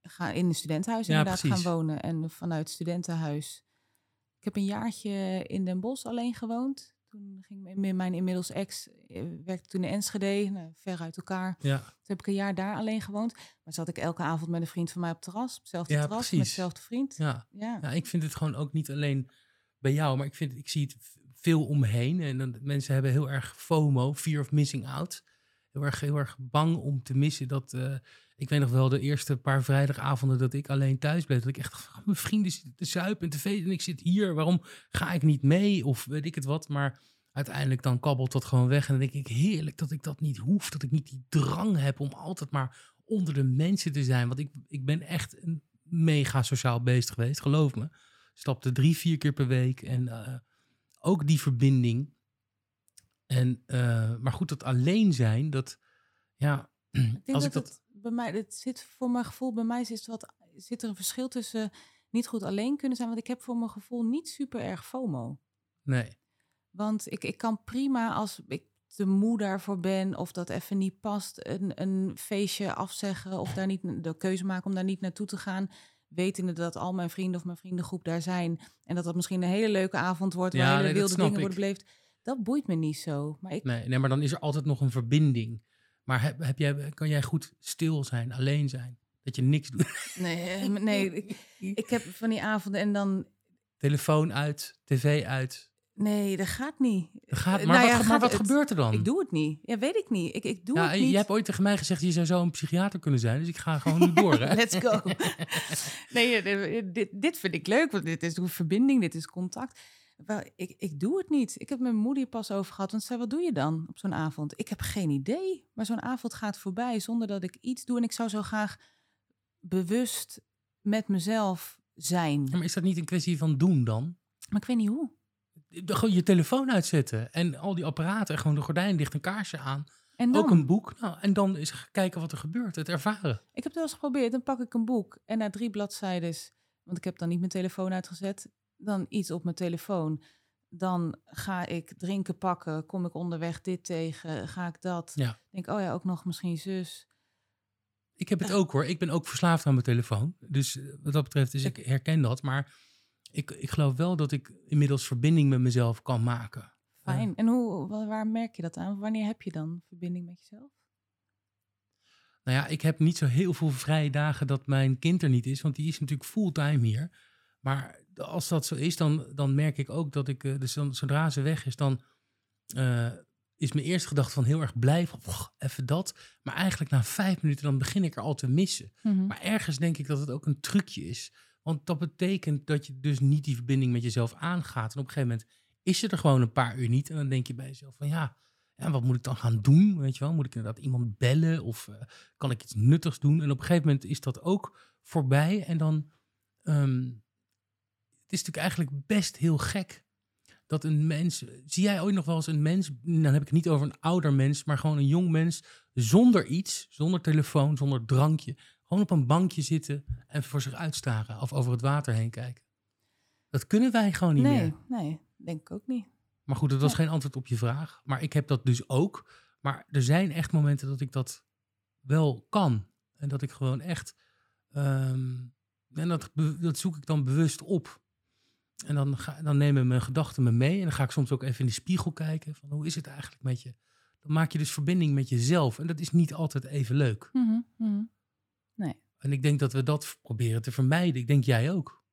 gaan in een studentenhuis Ja, inderdaad precies. gaan wonen. En vanuit het studentenhuis. Ik heb een jaartje in Den Bosch alleen gewoond. Toen ging mijn- mijn inmiddels ex, eh, werkte toen in Enschede, nou, ver uit elkaar. Ja, Toen heb ik een jaar daar alleen gewoond. Maar zat ik elke avond met een vriend van mij op het terras. Op hetzelfde Ja, terras, precies. met dezelfde vriend. ja. Ja. ja, ik vind het gewoon ook niet alleen bij jou, maar ik, vind, ik zie het veel omheen. En dan, mensen hebben heel erg FOMO, fear of missing out. Heel erg, heel erg bang om te missen dat... eh, ik weet nog wel de eerste paar vrijdagavonden dat ik alleen thuis bleef. Dat ik echt, mijn vrienden zitten te zuipen en te en ik zit hier. Waarom ga ik niet mee? Of weet ik het wat. Maar uiteindelijk dan kabbelt dat gewoon weg. En dan denk ik heerlijk dat ik dat niet hoef. Dat ik niet die drang heb om altijd maar onder de mensen te zijn. Want ik, ik ben echt een mega sociaal beest geweest, geloof me. Stapte drie, vier keer per week. En eh, ook die verbinding. En, eh, maar goed, dat alleen zijn, dat... Ja, (clears throat) Ik denk als dat, ik dat... het bij mij, het zit voor mijn gevoel, bij mij zit, wat, zit er een verschil tussen niet goed alleen kunnen zijn. Want ik heb voor mijn gevoel niet super erg FOMO. Nee. Want ik, ik kan prima als ik te moe daarvoor ben of dat even niet past, een, een feestje afzeggen of daar niet de keuze maken om daar niet naartoe te gaan. Wetende dat al mijn vrienden of mijn vriendengroep daar zijn. En dat dat misschien een hele leuke avond wordt. Waar Ja, hele nee, wilde dingen worden beleefd. Dat boeit me niet zo. Maar ik, Nee, nee, maar dan is er altijd nog een verbinding. Maar heb, heb jij, kan jij goed stil zijn, alleen zijn? Dat je niks doet. (laughs) nee, eh, nee ik, ik heb van die avonden en dan. Telefoon uit, tv uit. Nee, dat gaat niet. Dat gaat, Eh, maar nou wat, ja, maar gaat- wat het- gebeurt er dan? Ik doe het niet. Ja, weet ik niet. Ik, ik doe ja, het niet. Je hebt ooit tegen mij gezegd, je zou zo een psychiater kunnen zijn. Dus ik ga gewoon nu door. Hè? (laughs) Let's go. (laughs) nee, eh, dit, dit vind ik leuk, want dit is een verbinding, dit is contact. Wel, ik, ik doe het niet. Ik heb mijn moeder pas over gehad. Want ze zei, wat doe je dan op zo'n avond? Ik heb geen idee. Maar zo'n avond gaat voorbij zonder dat ik iets doe. En ik zou zo graag bewust met mezelf zijn. Ja, maar is dat niet een kwestie van doen dan? Maar ik weet niet hoe. De- Gewoon je telefoon uitzetten en al die apparaten en gewoon de gordijn dicht, een kaarsje aan. En dan, Ook een boek. Nou, en dan eens kijken wat er gebeurt, het ervaren. ik heb het wel eens geprobeerd. Dan pak ik een boek en na drie bladzijden, want ik heb dan niet mijn telefoon uitgezet, dan iets op mijn telefoon. Dan ga ik drinken pakken, kom ik onderweg dit tegen, ga ik dat. Ja. Denk, oh ja, ook nog misschien zus. Ik heb het ook hoor. Ik ben ook verslaafd aan mijn telefoon. Dus eh, wat dat betreft, dus ik herken dat. Maar ik, ik geloof wel dat ik inmiddels verbinding met mezelf kan maken. Fijn. En hoe, wa- waar merk je dat aan? Wanneer heb je dan verbinding met jezelf? Nou ja, ik heb niet zo heel veel vrije dagen dat mijn kind er niet is. Want die is natuurlijk fulltime hier. Maar als dat zo is, dan, dan merk ik ook dat ik... eh, Dus dan, zodra ze weg is, dan eh, is mijn eerste gedachte van heel erg blij. Van, "Och, even dat. Maar eigenlijk na vijf minuten, dan begin ik er al te missen. Maar ergens denk ik dat het ook een trucje is. Want dat betekent dat je dus niet die verbinding met jezelf aangaat. En op een gegeven moment is je er gewoon een paar uur niet. En dan denk je bij jezelf van ja, ja wat moet ik dan gaan doen? Weet je wel, moet ik inderdaad iemand bellen? Of eh, kan ik iets nuttigs doen? En op een gegeven moment is dat ook voorbij. En dan, ehm, is natuurlijk eigenlijk best heel gek dat een mens... Zie jij ooit nog wel eens een mens, dan heb ik het niet over een ouder mens, maar gewoon een jong mens zonder iets, zonder telefoon, zonder drankje, gewoon op een bankje zitten en voor zich uitstaren of over het water heen kijken. Dat kunnen wij gewoon niet nee, meer. nee, denk ik ook niet. Maar goed, dat was Ja. geen antwoord op je vraag. Maar ik heb dat dus ook. Maar er zijn echt momenten dat ik dat wel kan. En dat ik gewoon echt. ehm, en dat zoek ik dan bewust op. En dan, ga, dan nemen mijn gedachten me mee. En dan ga ik soms ook even in de spiegel kijken. Van hoe is het eigenlijk met je? Dan maak je dus verbinding met jezelf. En dat is niet altijd even leuk. Mhm, mhm. En ik denk dat we dat proberen te vermijden. Ik denk jij ook.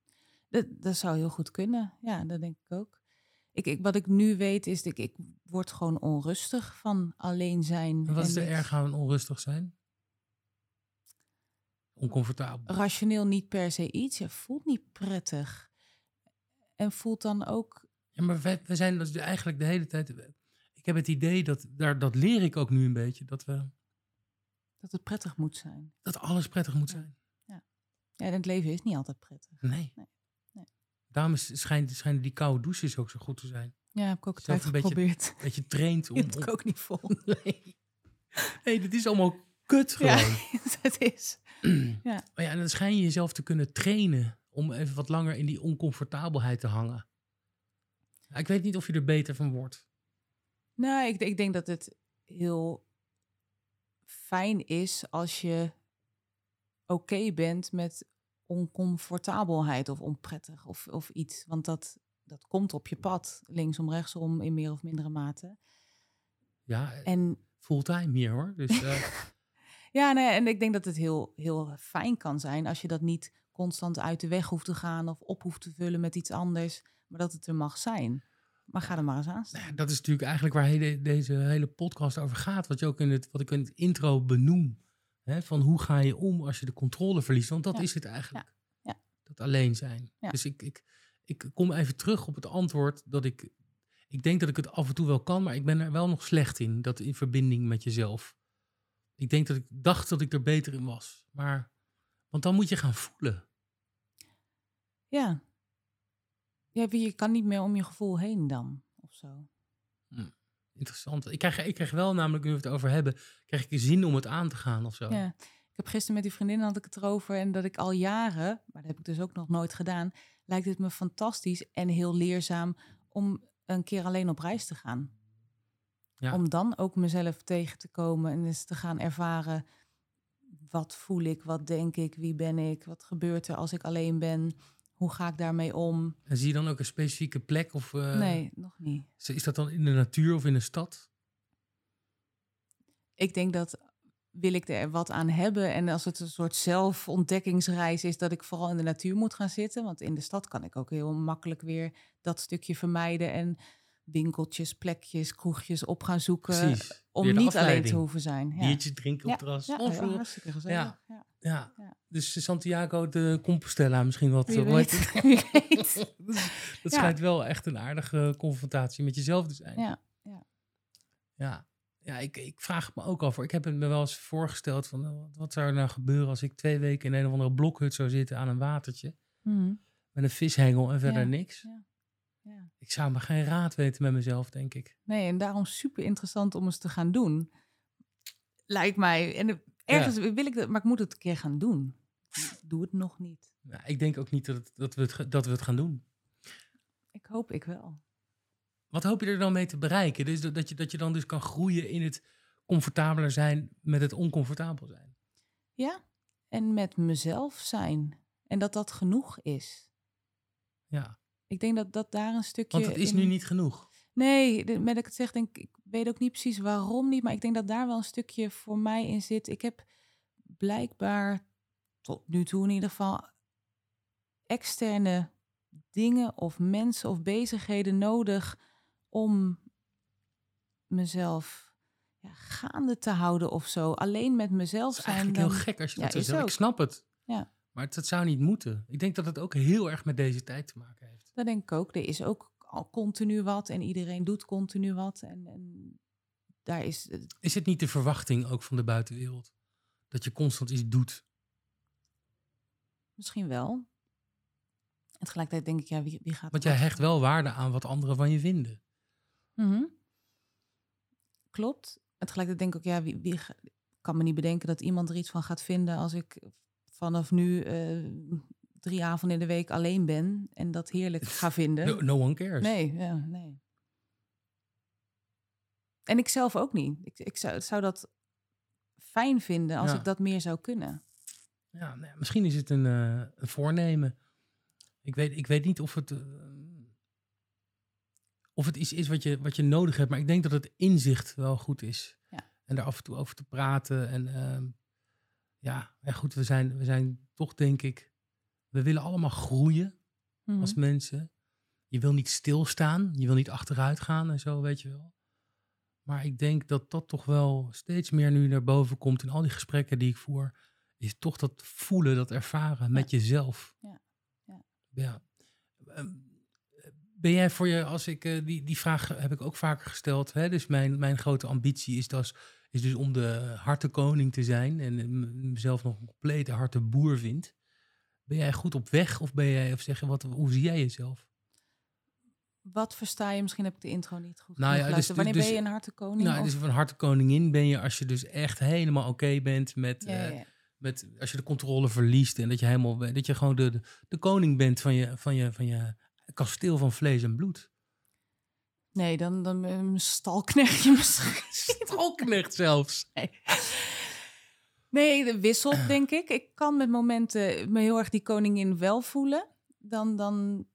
Dat, dat zou heel goed kunnen. Ja, dat denk ik ook. Ik, ik, wat ik nu weet is dat ik, ik word gewoon onrustig van alleen zijn. En wat is er erg aan onrustig zijn? Oncomfortabel. Rationeel niet per se iets. Je voelt niet prettig. En voelt dan ook... Ja, maar we, we zijn dus eigenlijk de hele tijd. Ik heb het idee dat daar, dat leer ik ook nu een beetje, dat we dat het prettig moet zijn. dat alles prettig moet Ja. zijn. Ja, en het leven is niet altijd prettig. Nee. Nee. Nee. Daarom is- schijnt, schijnen die koude douches ook zo goed te zijn. Ja, heb ik ook tijd een beetje- geprobeerd. Dat (laughs) je traint om. Om- ik ook niet vol. (laughs) nee. nee, dit is allemaal kut Ja, gewoon. (laughs) het is. (clears throat) Maar ja, en dan schijn je jezelf te kunnen trainen om even wat langer in die oncomfortabelheid te hangen. Ik weet niet of je er beter van wordt. Nou, ik, ik denk dat het heel fijn is als je oké bent met oncomfortabelheid of onprettig of, of iets. Want dat, dat komt op je pad, linksom, rechtsom, in meer of mindere mate. Ja, En fulltime hier hoor. Dus (laughs) eh, ja, nee, en ik denk dat het heel, heel fijn kan zijn als je dat niet constant uit de weg hoeft te gaan of op hoeft te vullen met iets anders, maar dat het er mag zijn. Maar ga er maar eens aan staan. Nou dat is natuurlijk eigenlijk waar hele, deze hele podcast over gaat. Wat, je ook in het, wat ik in het intro benoem. Hè, van hoe ga je om als je de controle verliest? Want dat Ja. is het eigenlijk. Ja. Dat alleen zijn. Dus ik, ik, ik kom even terug op het antwoord dat ik... Ik denk dat ik het af en toe wel kan, maar ik ben er wel nog slecht in. Dat in verbinding met jezelf. Ik denk dat ik dacht dat ik er beter in was. Maar, want dan moet je gaan voelen. Ja. ja, je kan niet meer om je gevoel heen dan, of zo. Interessant. Ik krijg, ik krijg wel namelijk, nu we het over hebben, krijg ik zin om het aan te gaan of zo. Ja. Ik heb gisteren met die vriendin had ik het erover en dat ik al jaren, maar dat heb ik dus ook nog nooit gedaan, lijkt het me fantastisch en heel leerzaam om een keer alleen op reis te gaan. Ja. Om dan ook mezelf tegen te komen en eens te gaan ervaren. Wat voel ik, wat denk ik, wie ben ik, wat gebeurt er als ik alleen ben, hoe ga ik daarmee om? En zie je dan ook een specifieke plek? Of, eh, nee, nog niet. is- Is dat dan in de natuur of in de stad? Ik denk dat wil ik er wat aan hebben en als het een soort zelfontdekkingsreis is, dat ik vooral in de natuur moet gaan zitten. Want in de stad kan ik ook heel makkelijk weer dat stukje vermijden en winkeltjes, plekjes, kroegjes op gaan zoeken. Precies. Om niet alleen te hoeven zijn. Ja. Biertje drinken op Ja, terras. Ja, ja, hartstikke gezellig. ja. Ja. ja. Ja. Dus Santiago de Compostela misschien wat. Wie eh, weet. (laughs) Wie weet. (laughs) dat Ja. schijnt wel echt een aardige confrontatie met jezelf te zijn. Ja. Ja, ja ik, ik vraag het me ook af. Ik heb het me wel eens voorgesteld van eh, wat- zou er nou gebeuren als ik twee weken in een of andere blokhut zou zitten aan een watertje Mhm. met een vishengel en verder Ja. niks. Ja. Ja. Ik zou me geen raad weten met mezelf, denk ik. Nee, en daarom super interessant om eens te gaan doen. Lijkt mij. En ergens wil ik dat, maar ik moet het een keer gaan doen. Ik Doe het nog niet. Nou, ik denk ook niet dat, het- dat, we het, dat we het gaan doen. Ik hoop ik wel. Wat hoop je er dan mee te bereiken? Dus dat, dat, je, dat je dan dus kan groeien in het comfortabeler zijn met het oncomfortabel zijn. Ja, en met mezelf zijn. En dat dat genoeg is. Ja, Ik denk dat dat daar een stukje. want het is in- nu niet genoeg. Nee, de- met dat ik het zeg, denk ik, ik weet ook niet precies waarom niet, maar ik denk dat daar wel een stukje voor mij in zit. Ik heb blijkbaar tot nu toe in ieder geval externe dingen of mensen of bezigheden nodig om mezelf ja, gaande te houden of zo. Alleen met mezelf Dat is zijn. eigenlijk heel dan- gek als je Ja, dat zo zegt. Ik snap het. Ja. Maar het zou niet moeten. Ik denk dat het ook heel erg met deze tijd te maken heeft. Dat denk ik ook. Er is ook al continu wat en iedereen doet continu wat. En, en daar is Is het niet de verwachting ook van de buitenwereld? Dat je constant iets doet? Misschien wel. En tegelijkertijd denk ik, ja, wie, wie gaat... Want jij hecht wel waarde aan wat anderen van je vinden. Mhm. Klopt. En tegelijkertijd denk ik ook, ja, wie, wie kan me niet bedenken dat iemand er iets van gaat vinden als ik vanaf nu eh, drie avonden in de week alleen ben en dat heerlijk ga (laughs) vinden. No, no one cares. Nee, ja, nee. En ik zelf ook niet. Ik, ik zou, zou dat fijn vinden als Ja. ik dat meer zou kunnen. Ja, nou ja, misschien is het een, eh, een voornemen. Ik weet, ik weet niet of het, eh, of het iets is wat je, wat je nodig hebt, maar ik denk dat het inzicht wel goed is. Ja. En daar af en toe over te praten. En ehm, ja, ja, goed, we zijn, we zijn toch denk ik, we willen allemaal groeien Mhm. als mensen. Je wil niet stilstaan, je wil niet achteruit gaan en zo, weet je wel. Maar ik denk dat dat toch wel steeds meer nu naar boven komt in al die gesprekken die ik voer. Is toch dat voelen, dat ervaren met jezelf. Ja, ja. Ja. Ehm, Ben jij voor je, als ik eh, die, die vraag heb ik ook vaker gesteld. Hè? Dus mijn, mijn grote ambitie is dus, is dus om de hartenkoning te zijn. En eh, mezelf nog een complete hartenboer vind. Ben jij goed op weg of ben jij, of zeg je, wat, hoe zie jij jezelf? Wat versta je? Misschien heb ik de intro niet goed Nou ja, dus-. Wanneer dus- ben je een hartenkoning? Nou, of- dus van hartenkoningin ben je als je dus echt helemaal oké bent met, ja, eh, ja. met als je de controle verliest en dat je helemaal dat je gewoon de, de, de koning bent van je, van je, van je kasteel van vlees en bloed. Nee, dan, dan een stalknechtje misschien. (laughs) Stalknecht zelfs. Nee. Nee, de wisselt, (clears throat) denk ik. Ik kan met momenten me heel erg die koningin wel voelen. Dan, dan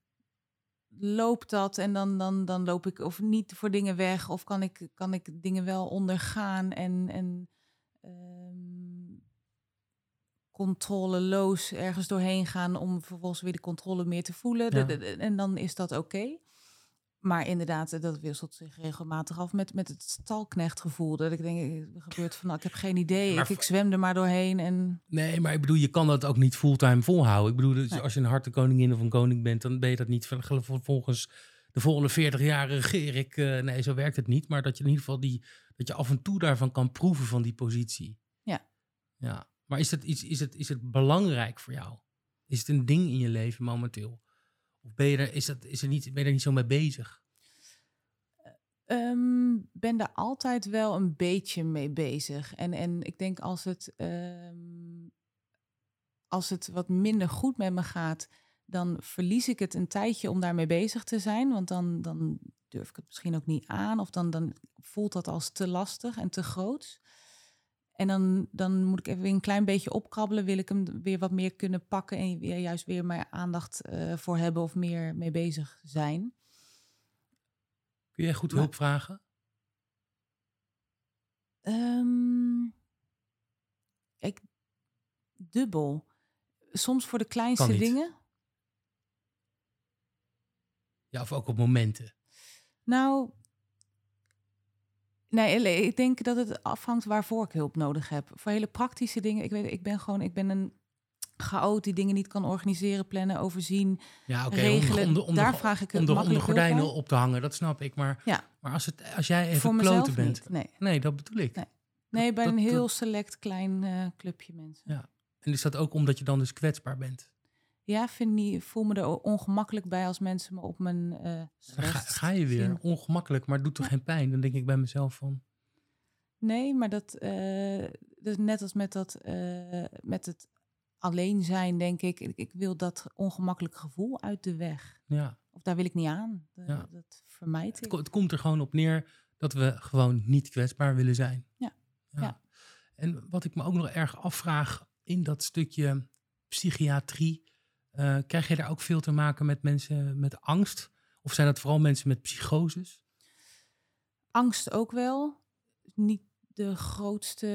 loopt dat en dan, dan, dan loop ik of niet voor dingen weg. Of kan ik, kan ik dingen wel ondergaan en, en ehm, controleloos ergens doorheen gaan... om vervolgens weer de controle meer te voelen. Ja. De- de- de- en dan is dat oké. Maar inderdaad, eh, dat wisselt zich regelmatig af met, met het stalknechtgevoel. Dat ik denk, eh, er gebeurt van, ik heb geen idee. Maar Ik, ik zwem er maar doorheen en... Nee, maar ik bedoel, je kan dat ook niet fulltime volhouden. Ik bedoel, dus Nee. als je een hartenkoningin of een koning bent, dan ben je dat niet ver- vervolgens de volgende 40 jaar regeer ik. eh, nee, zo werkt het niet. Maar dat je in ieder geval die, dat je af en toe daarvan kan proeven van die positie. Ja. Ja. Maar is het, iets, is, het, is het belangrijk voor jou? Is het een ding in je leven momenteel? Ben je er, is dat, is er niet, ben er niet zo mee bezig? Ehm, ben daar altijd wel een beetje mee bezig. En, en ik denk als het, ehm, als het wat minder goed met me gaat, dan verlies ik het een tijdje om daarmee bezig te zijn. Want dan, dan durf ik het misschien ook niet aan. Of dan, dan voelt dat als te lastig en te groot. En dan, dan moet ik even weer een klein beetje opkrabbelen. Wil ik hem weer wat meer kunnen pakken en weer, juist weer meer aandacht uh, voor hebben of meer mee bezig zijn. Kun jij goed hulp vragen? Um, ik, dubbel. Soms voor de kleinste dingen. Ja, of ook op momenten. Nou, nee, ik denk dat het afhangt waarvoor ik hulp nodig heb. Voor hele praktische dingen. Ik weet, ik ben gewoon, ik ben een chaot die dingen niet kan organiseren, plannen, overzien, ja, okay, regelen. Om de, om de, Daar vraag ik om de, om de gordijnen op te hangen, dat snap ik. Maar, ja. maar als, het, als jij even kloten bent, nee. nee, dat bedoel ik. Nee, nee bij een heel select klein uh, clubje mensen. Ja. En is dat ook omdat je dan dus kwetsbaar bent? Ja, vind niet, voel me er ongemakkelijk bij als mensen me op mijn uh, ga, ga, je weer ongemakkelijk, maar het doet toch geen pijn? Dan denk ik bij mezelf van. Nee, maar dat, uh, dus net als met dat, uh, met het alleen zijn, denk ik, ik, ik, wil dat ongemakkelijk gevoel uit de weg. Ja. Of daar wil ik niet aan. Dat, ja. dat vermijd ik. Het, het, komt er gewoon op neer dat we gewoon niet kwetsbaar willen zijn. Ja. ja. ja. En wat ik me ook nog erg afvraag in dat stukje psychiatrie, uh, krijg je daar ook veel te maken met mensen met angst? Of zijn dat vooral mensen met psychoses? Angst ook wel. Niet de grootste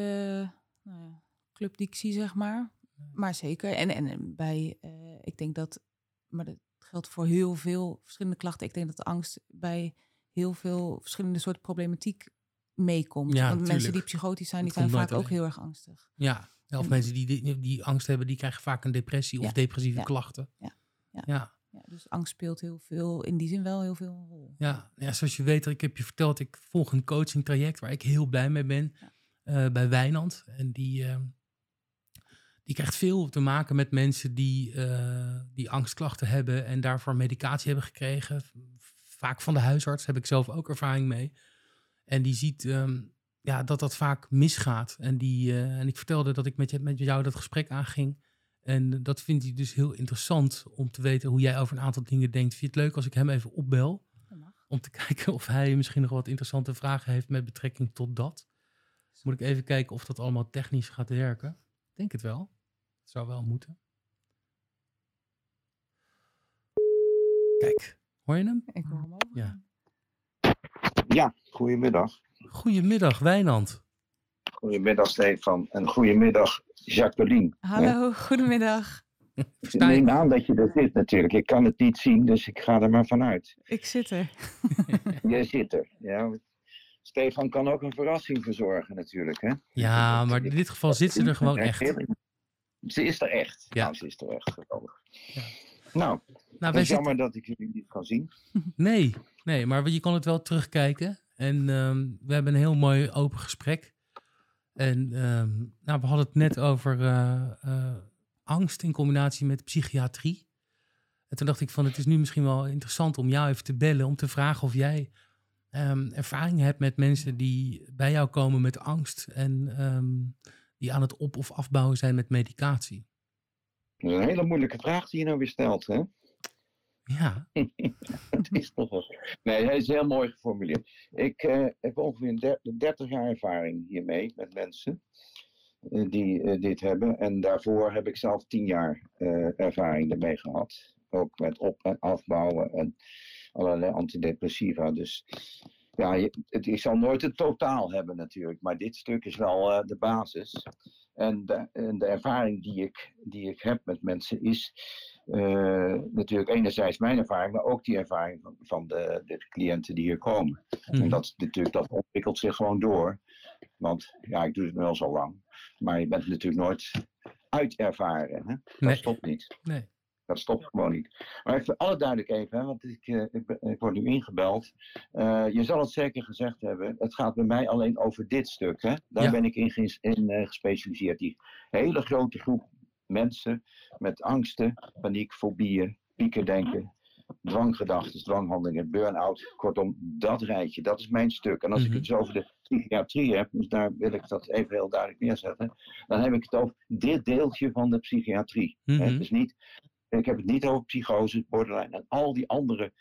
nou ja, club die ik zie, zeg maar. Maar zeker. En, en bij, uh, ik denk dat, maar dat geldt voor heel veel verschillende klachten. Ik denk dat de angst bij heel veel verschillende soorten problematiek meekomt. Ja, Want mensen die psychotisch zijn, die zijn vaak ook heel erg angstig. Ja, of mensen die, die, die, angst hebben, die krijgen vaak een depressie of depressieve klachten. Ja. Ja. Ja. dus angst speelt heel veel, in die zin wel heel veel rol. Ja, ja zoals je weet, ik heb je verteld, ik volg een coaching traject waar ik heel blij mee ben. Uh, bij Wijnand. En die, uh, die krijgt veel te maken met mensen die, uh, die angstklachten hebben en daarvoor medicatie hebben gekregen. Vaak van de huisarts heb ik zelf ook ervaring mee. En die ziet um, ja, dat dat vaak misgaat. En, die, uh, en ik vertelde dat ik met, je, met jou dat gesprek aanging. En dat vindt hij dus heel interessant om te weten hoe jij over een aantal dingen denkt. Vind je het leuk als ik hem even opbel? Om te (laughs) kijken of hij misschien nog wat interessante vragen heeft met betrekking tot dat. Moet ik even kijken of dat allemaal technisch gaat werken. Ik denk het wel. Het zou wel moeten. Kijk, hoor je hem? Ik hoor hem ook. Ja. Ja, goedemiddag. Goedemiddag, Wijnand. Goedemiddag, Stefan. En goedemiddag, Jacqueline. Hallo, goedemiddag. Ik neem aan dat je er zit natuurlijk. Ik kan het niet zien, dus ik ga er maar vanuit. Ik zit er. (laughs) je zit er, ja. Stefan kan ook een verrassing verzorgen natuurlijk, hè? Ja, maar in dit geval zit ze er gewoon echt. Ze is er echt. Ja. Nou, ze is er echt. Geweldig. Ja. Nou, nou het is jammer dat ik jullie niet kan zien. Nee, nee, maar je kan het wel terugkijken. En um, we hebben een heel mooi open gesprek. En um, nou, we hadden het net over uh, uh, angst in combinatie met psychiatrie. En toen dacht ik van het is nu misschien wel interessant om jou even te bellen. Om te vragen of jij um, ervaring hebt met mensen die bij jou komen met angst. En die aan het op- of afbouwen zijn met medicatie. Dat is een hele moeilijke vraag die je nou weer stelt, hè? Ja. (laughs) het is toch wel. Nee, hij is heel mooi geformuleerd. Ik uh, heb ongeveer 30 jaar ervaring hiermee met mensen uh, die uh, dit hebben. En daarvoor heb ik zelf 10 jaar ervaring ermee gehad. Ook met op- en afbouwen en allerlei antidepressiva. Dus ja, het, ik zal nooit het totaal hebben natuurlijk. Maar dit stuk is wel de basis. En de, en de ervaring die ik, die ik heb met mensen is uh, natuurlijk enerzijds mijn ervaring, maar ook die ervaring van, van de, de, cliënten die hier komen. En mhm. dat, natuurlijk, dat ontwikkelt zich gewoon door. Want ja, ik doe het nu al zo lang. Maar je bent natuurlijk nooit uitervaren. Hè? Dat nee. stopt niet. Nee. Dat stopt gewoon niet. Maar even alle duidelijk even, hè, want ik, uh, ik, ik, word nu ingebeld. Uh, je zal het zeker gezegd hebben, het gaat bij mij alleen over dit stuk. Hè? Daar ja. ben ik in, in uh, gespecialiseerd. Die hele grote groep mensen met angsten, paniek, fobieën, piekerdenken, dwanggedachten, dwanghandelingen, burn-out. Kortom, dat rijtje, dat is mijn stuk. En als mm -hmm. ik het dus over de psychiatrie heb, dus daar wil ik dat even heel duidelijk neerzetten, dan heb ik het over dit deeltje van de psychiatrie. Mm -hmm. Het is niet ik heb het niet over psychose, borderline en al die andere,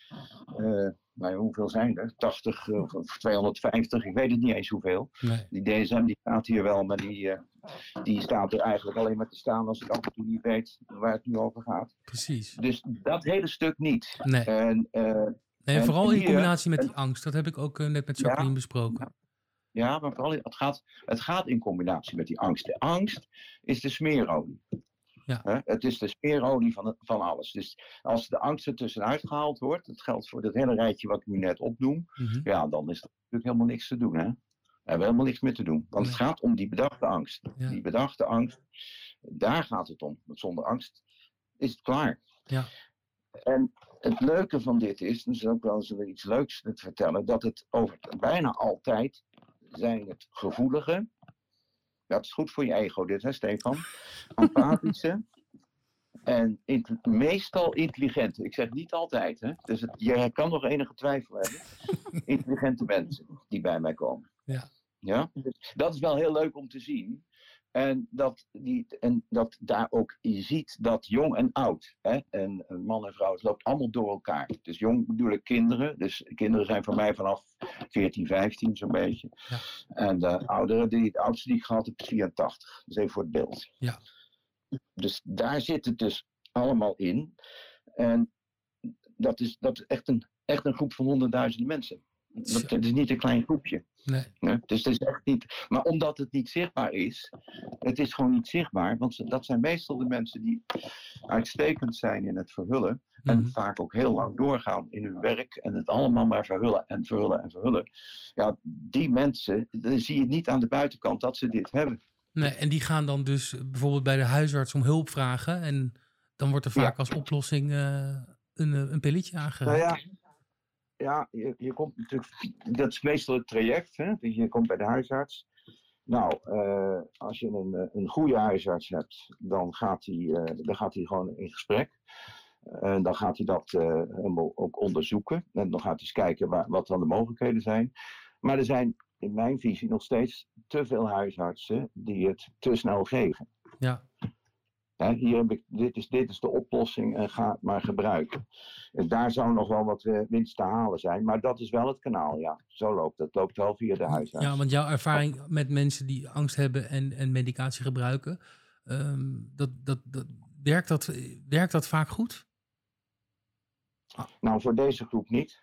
uh, nou, hoeveel zijn er? 80 of 250, ik weet het niet eens hoeveel. Nee. Die DSM die staat hier wel, maar die, uh, die staat er eigenlijk alleen maar te staan als ik af en toe niet weet waar het nu over gaat. Precies. Dus dat hele stuk niet. Nee. En, nee, en vooral in hier- combinatie met die angst. Dat heb ik ook eh, net met Ja. Jacqueline besproken. Ja, maar vooral, het gaat, het gaat in combinatie met die angst. De angst is de smeerolie. Ja. Het is de smeerolie van, van alles. Dus als de angst er tussenuit gehaald wordt, dat geldt voor dat hele rijtje wat ik nu net opnoem, Mhm. ja, dan is er natuurlijk helemaal niks te doen. Hè? We hebben helemaal niks meer te doen. Want het gaat om die bedachte angst. Ja. Die bedachte angst, daar gaat het om. Want zonder angst is het klaar. Ja. En het leuke van dit is, dus ook wel eens weer iets leuks te vertellen, dat het over bijna altijd zijn het gevoelige. Dat is goed voor je ego, dit hè, Stefan? Empathische. (laughs) En meestal intelligente. Ik zeg niet altijd, hè? Dus het, je kan nog enige twijfel hebben. (laughs) Intelligente mensen die bij mij komen. Ja. Ja? Dus dat is wel heel leuk om te zien. En dat, die, en dat daar ook je ziet dat jong en oud, hè, en man en vrouw, het loopt allemaal door elkaar. Dus jong bedoel ik kinderen. Dus kinderen zijn voor mij vanaf 14, 15 zo'n beetje. Ja. En de ouderen, die, de oudste die ik gehad heb, is 84. Dus even voor het beeld. Ja. Dus daar zit het dus allemaal in. En dat is, dat is echt, een, echt een groep van honderdduizenden mensen. Dat, dat is niet een klein groepje. Nee. hè. Dus het is echt niet. Maar omdat het niet zichtbaar is, het is gewoon niet zichtbaar. Want dat zijn meestal de mensen die uitstekend zijn in het verhullen. En Mhm. vaak ook heel lang doorgaan in hun werk. En het allemaal maar verhullen en verhullen en verhullen. Ja, die mensen, dan zie je niet aan de buitenkant dat ze dit hebben. Nee, en die gaan dan dus bijvoorbeeld bij de huisarts om hulp vragen. En dan wordt er Ja. vaak als oplossing eh, een, eh, een pilletje aangeraakt. Nou ja, ja je, je komt natuurlijk, dat is meestal het traject, hè? Dus je komt bij de huisarts. Nou, eh, als je een, eh, een goede huisarts hebt, dan gaat hij, eh, dan gaat hij gewoon in gesprek. En dan gaat hij dat helemaal ook onderzoeken. En dan gaat hij eens kijken waar, wat dan de mogelijkheden zijn. Maar er zijn in mijn visie nog steeds te veel huisartsen die het te snel geven. Ja. Hè, hier heb ik, dit, is, dit is de oplossing en ga het maar gebruiken. En daar zou nog wel wat eh, winst te halen zijn, maar dat is wel het kanaal, ja. Zo loopt het. Het loopt wel via de huisarts. Ja, want jouw ervaring met mensen die angst hebben en, en medicatie gebruiken, ehm, dat, dat, dat, werkt, dat, werkt dat vaak goed? Nou, voor deze groep niet.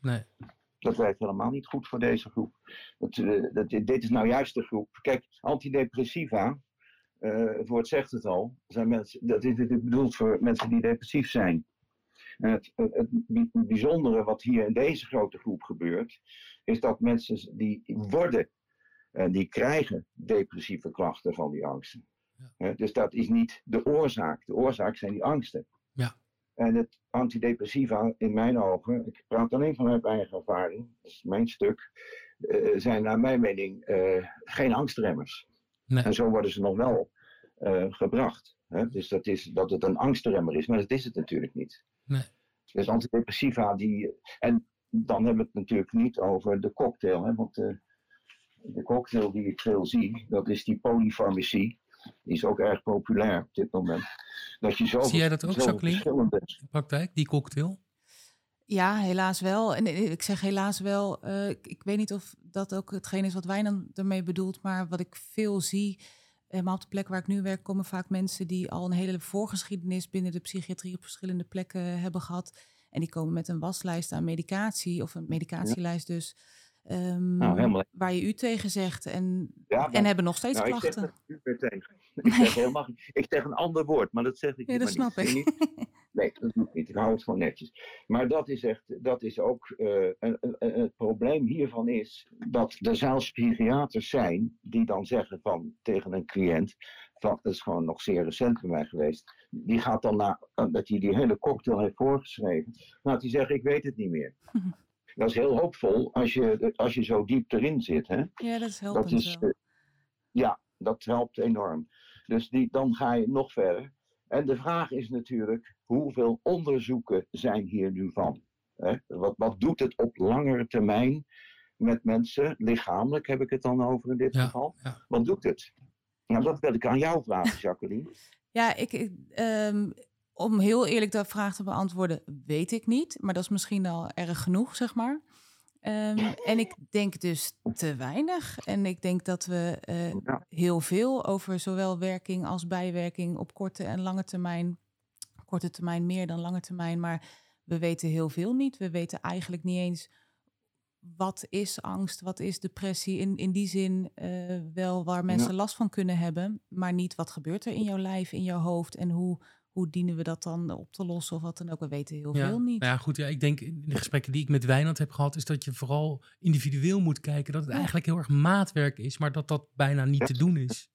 Nee. Dat werkt helemaal niet goed voor deze groep. Dat, eh, dat, dit is nou juist de groep. Kijk, antidepressiva, eh, het woord zegt het al, zijn mensen, dat is bedoeld voor mensen die depressief zijn. En het, het, het bi- bijzondere wat hier in deze grote groep gebeurt, is dat mensen die worden en die krijgen depressieve klachten van die angsten. Ja. Dus dat is niet de oorzaak. De oorzaak zijn die angsten. Ja. En het antidepressiva, in mijn ogen, ik praat alleen vanuit mijn eigen ervaring, dat is mijn stuk, eh, zijn naar mijn mening eh, geen angstremmers. Nee. En zo worden ze nog wel eh, gebracht. Hè? Dus dat, is, dat het een angstremmer is, maar dat is het natuurlijk niet. Nee. Dus antidepressiva die. En dan hebben we het natuurlijk niet over de cocktail. Hè? Want de, de cocktail die ik veel zie, dat is die polyfarmacie. Die is ook erg populair op dit moment. Dat je zoveel, Zie jij dat ook, Jacqueline? In de praktijk, die cocktail? Ja, helaas wel. En eh, ik zeg helaas wel, eh, ik, ik weet niet of dat ook hetgeen is wat wij dan ermee bedoelt, maar wat ik veel zie, eh, maar op de plek waar ik nu werk, komen vaak mensen die al een hele voorgeschiedenis binnen de psychiatrie op verschillende plekken hebben gehad. En die komen met een waslijst aan medicatie, of een medicatielijst dus, ehm, Nou, waar je u tegen zegt. En, Ja, maar- en hebben nog steeds nou, ik zeg klachten. u weer tegen. (laughs) Ik zeg, helemaal, ik zeg een ander woord, maar dat zeg ik Ja, hier (laughs) dat snap niet. ik. Niet? Nee, dat doe ik niet. Ik hou het gewoon netjes. Maar dat is echt, dat is ook, eh, een- een- een- het probleem hiervan is dat er zelfs psychiaters zijn die dan zeggen van, tegen een cliënt, van, dat is gewoon nog zeer recent bij mij geweest, die gaat dan na, dat hij die hele cocktail heeft voorgeschreven, gaat hij zeggen, ik weet het niet meer. (laughs) Dat is heel hoopvol als je, als je zo diep erin zit. Hè? Ja, dat is Dat helpend is, wel. eh, ja, dat helpt enorm. Dus die, dan ga je nog verder. En de vraag is natuurlijk, hoeveel onderzoeken zijn hier nu van? Hè? Wat, wat doet het op langere termijn met mensen, lichamelijk heb ik het dan over in dit Ja, geval? ja. Wat doet het? Nou, dat wil ik aan jou vragen, (laughs) Jacqueline. Ja, ik, ik, ehm, Om heel eerlijk de vraag te beantwoorden, weet ik niet. Maar dat is misschien al erg genoeg, zeg maar. Ehm, en ik denk dus te weinig. En ik denk dat we uh, ja. heel veel over zowel werking als bijwerking op korte en lange termijn. Korte termijn meer dan lange termijn. Maar we weten heel veel niet. We weten eigenlijk niet eens wat is angst, wat is depressie. In, in die zin uh, wel waar mensen ja. last van kunnen hebben. Maar niet wat gebeurt er in jouw lijf, in jouw hoofd. En hoe, hoe dienen we dat dan op te lossen of wat dan ook. We weten heel ja. veel niet. Nou ja, goed. Ja, ik denk in de gesprekken die ik met Wijnand heb gehad, is dat je vooral individueel moet kijken. Dat het ja. eigenlijk heel erg maatwerk is, maar dat dat bijna niet te doen is.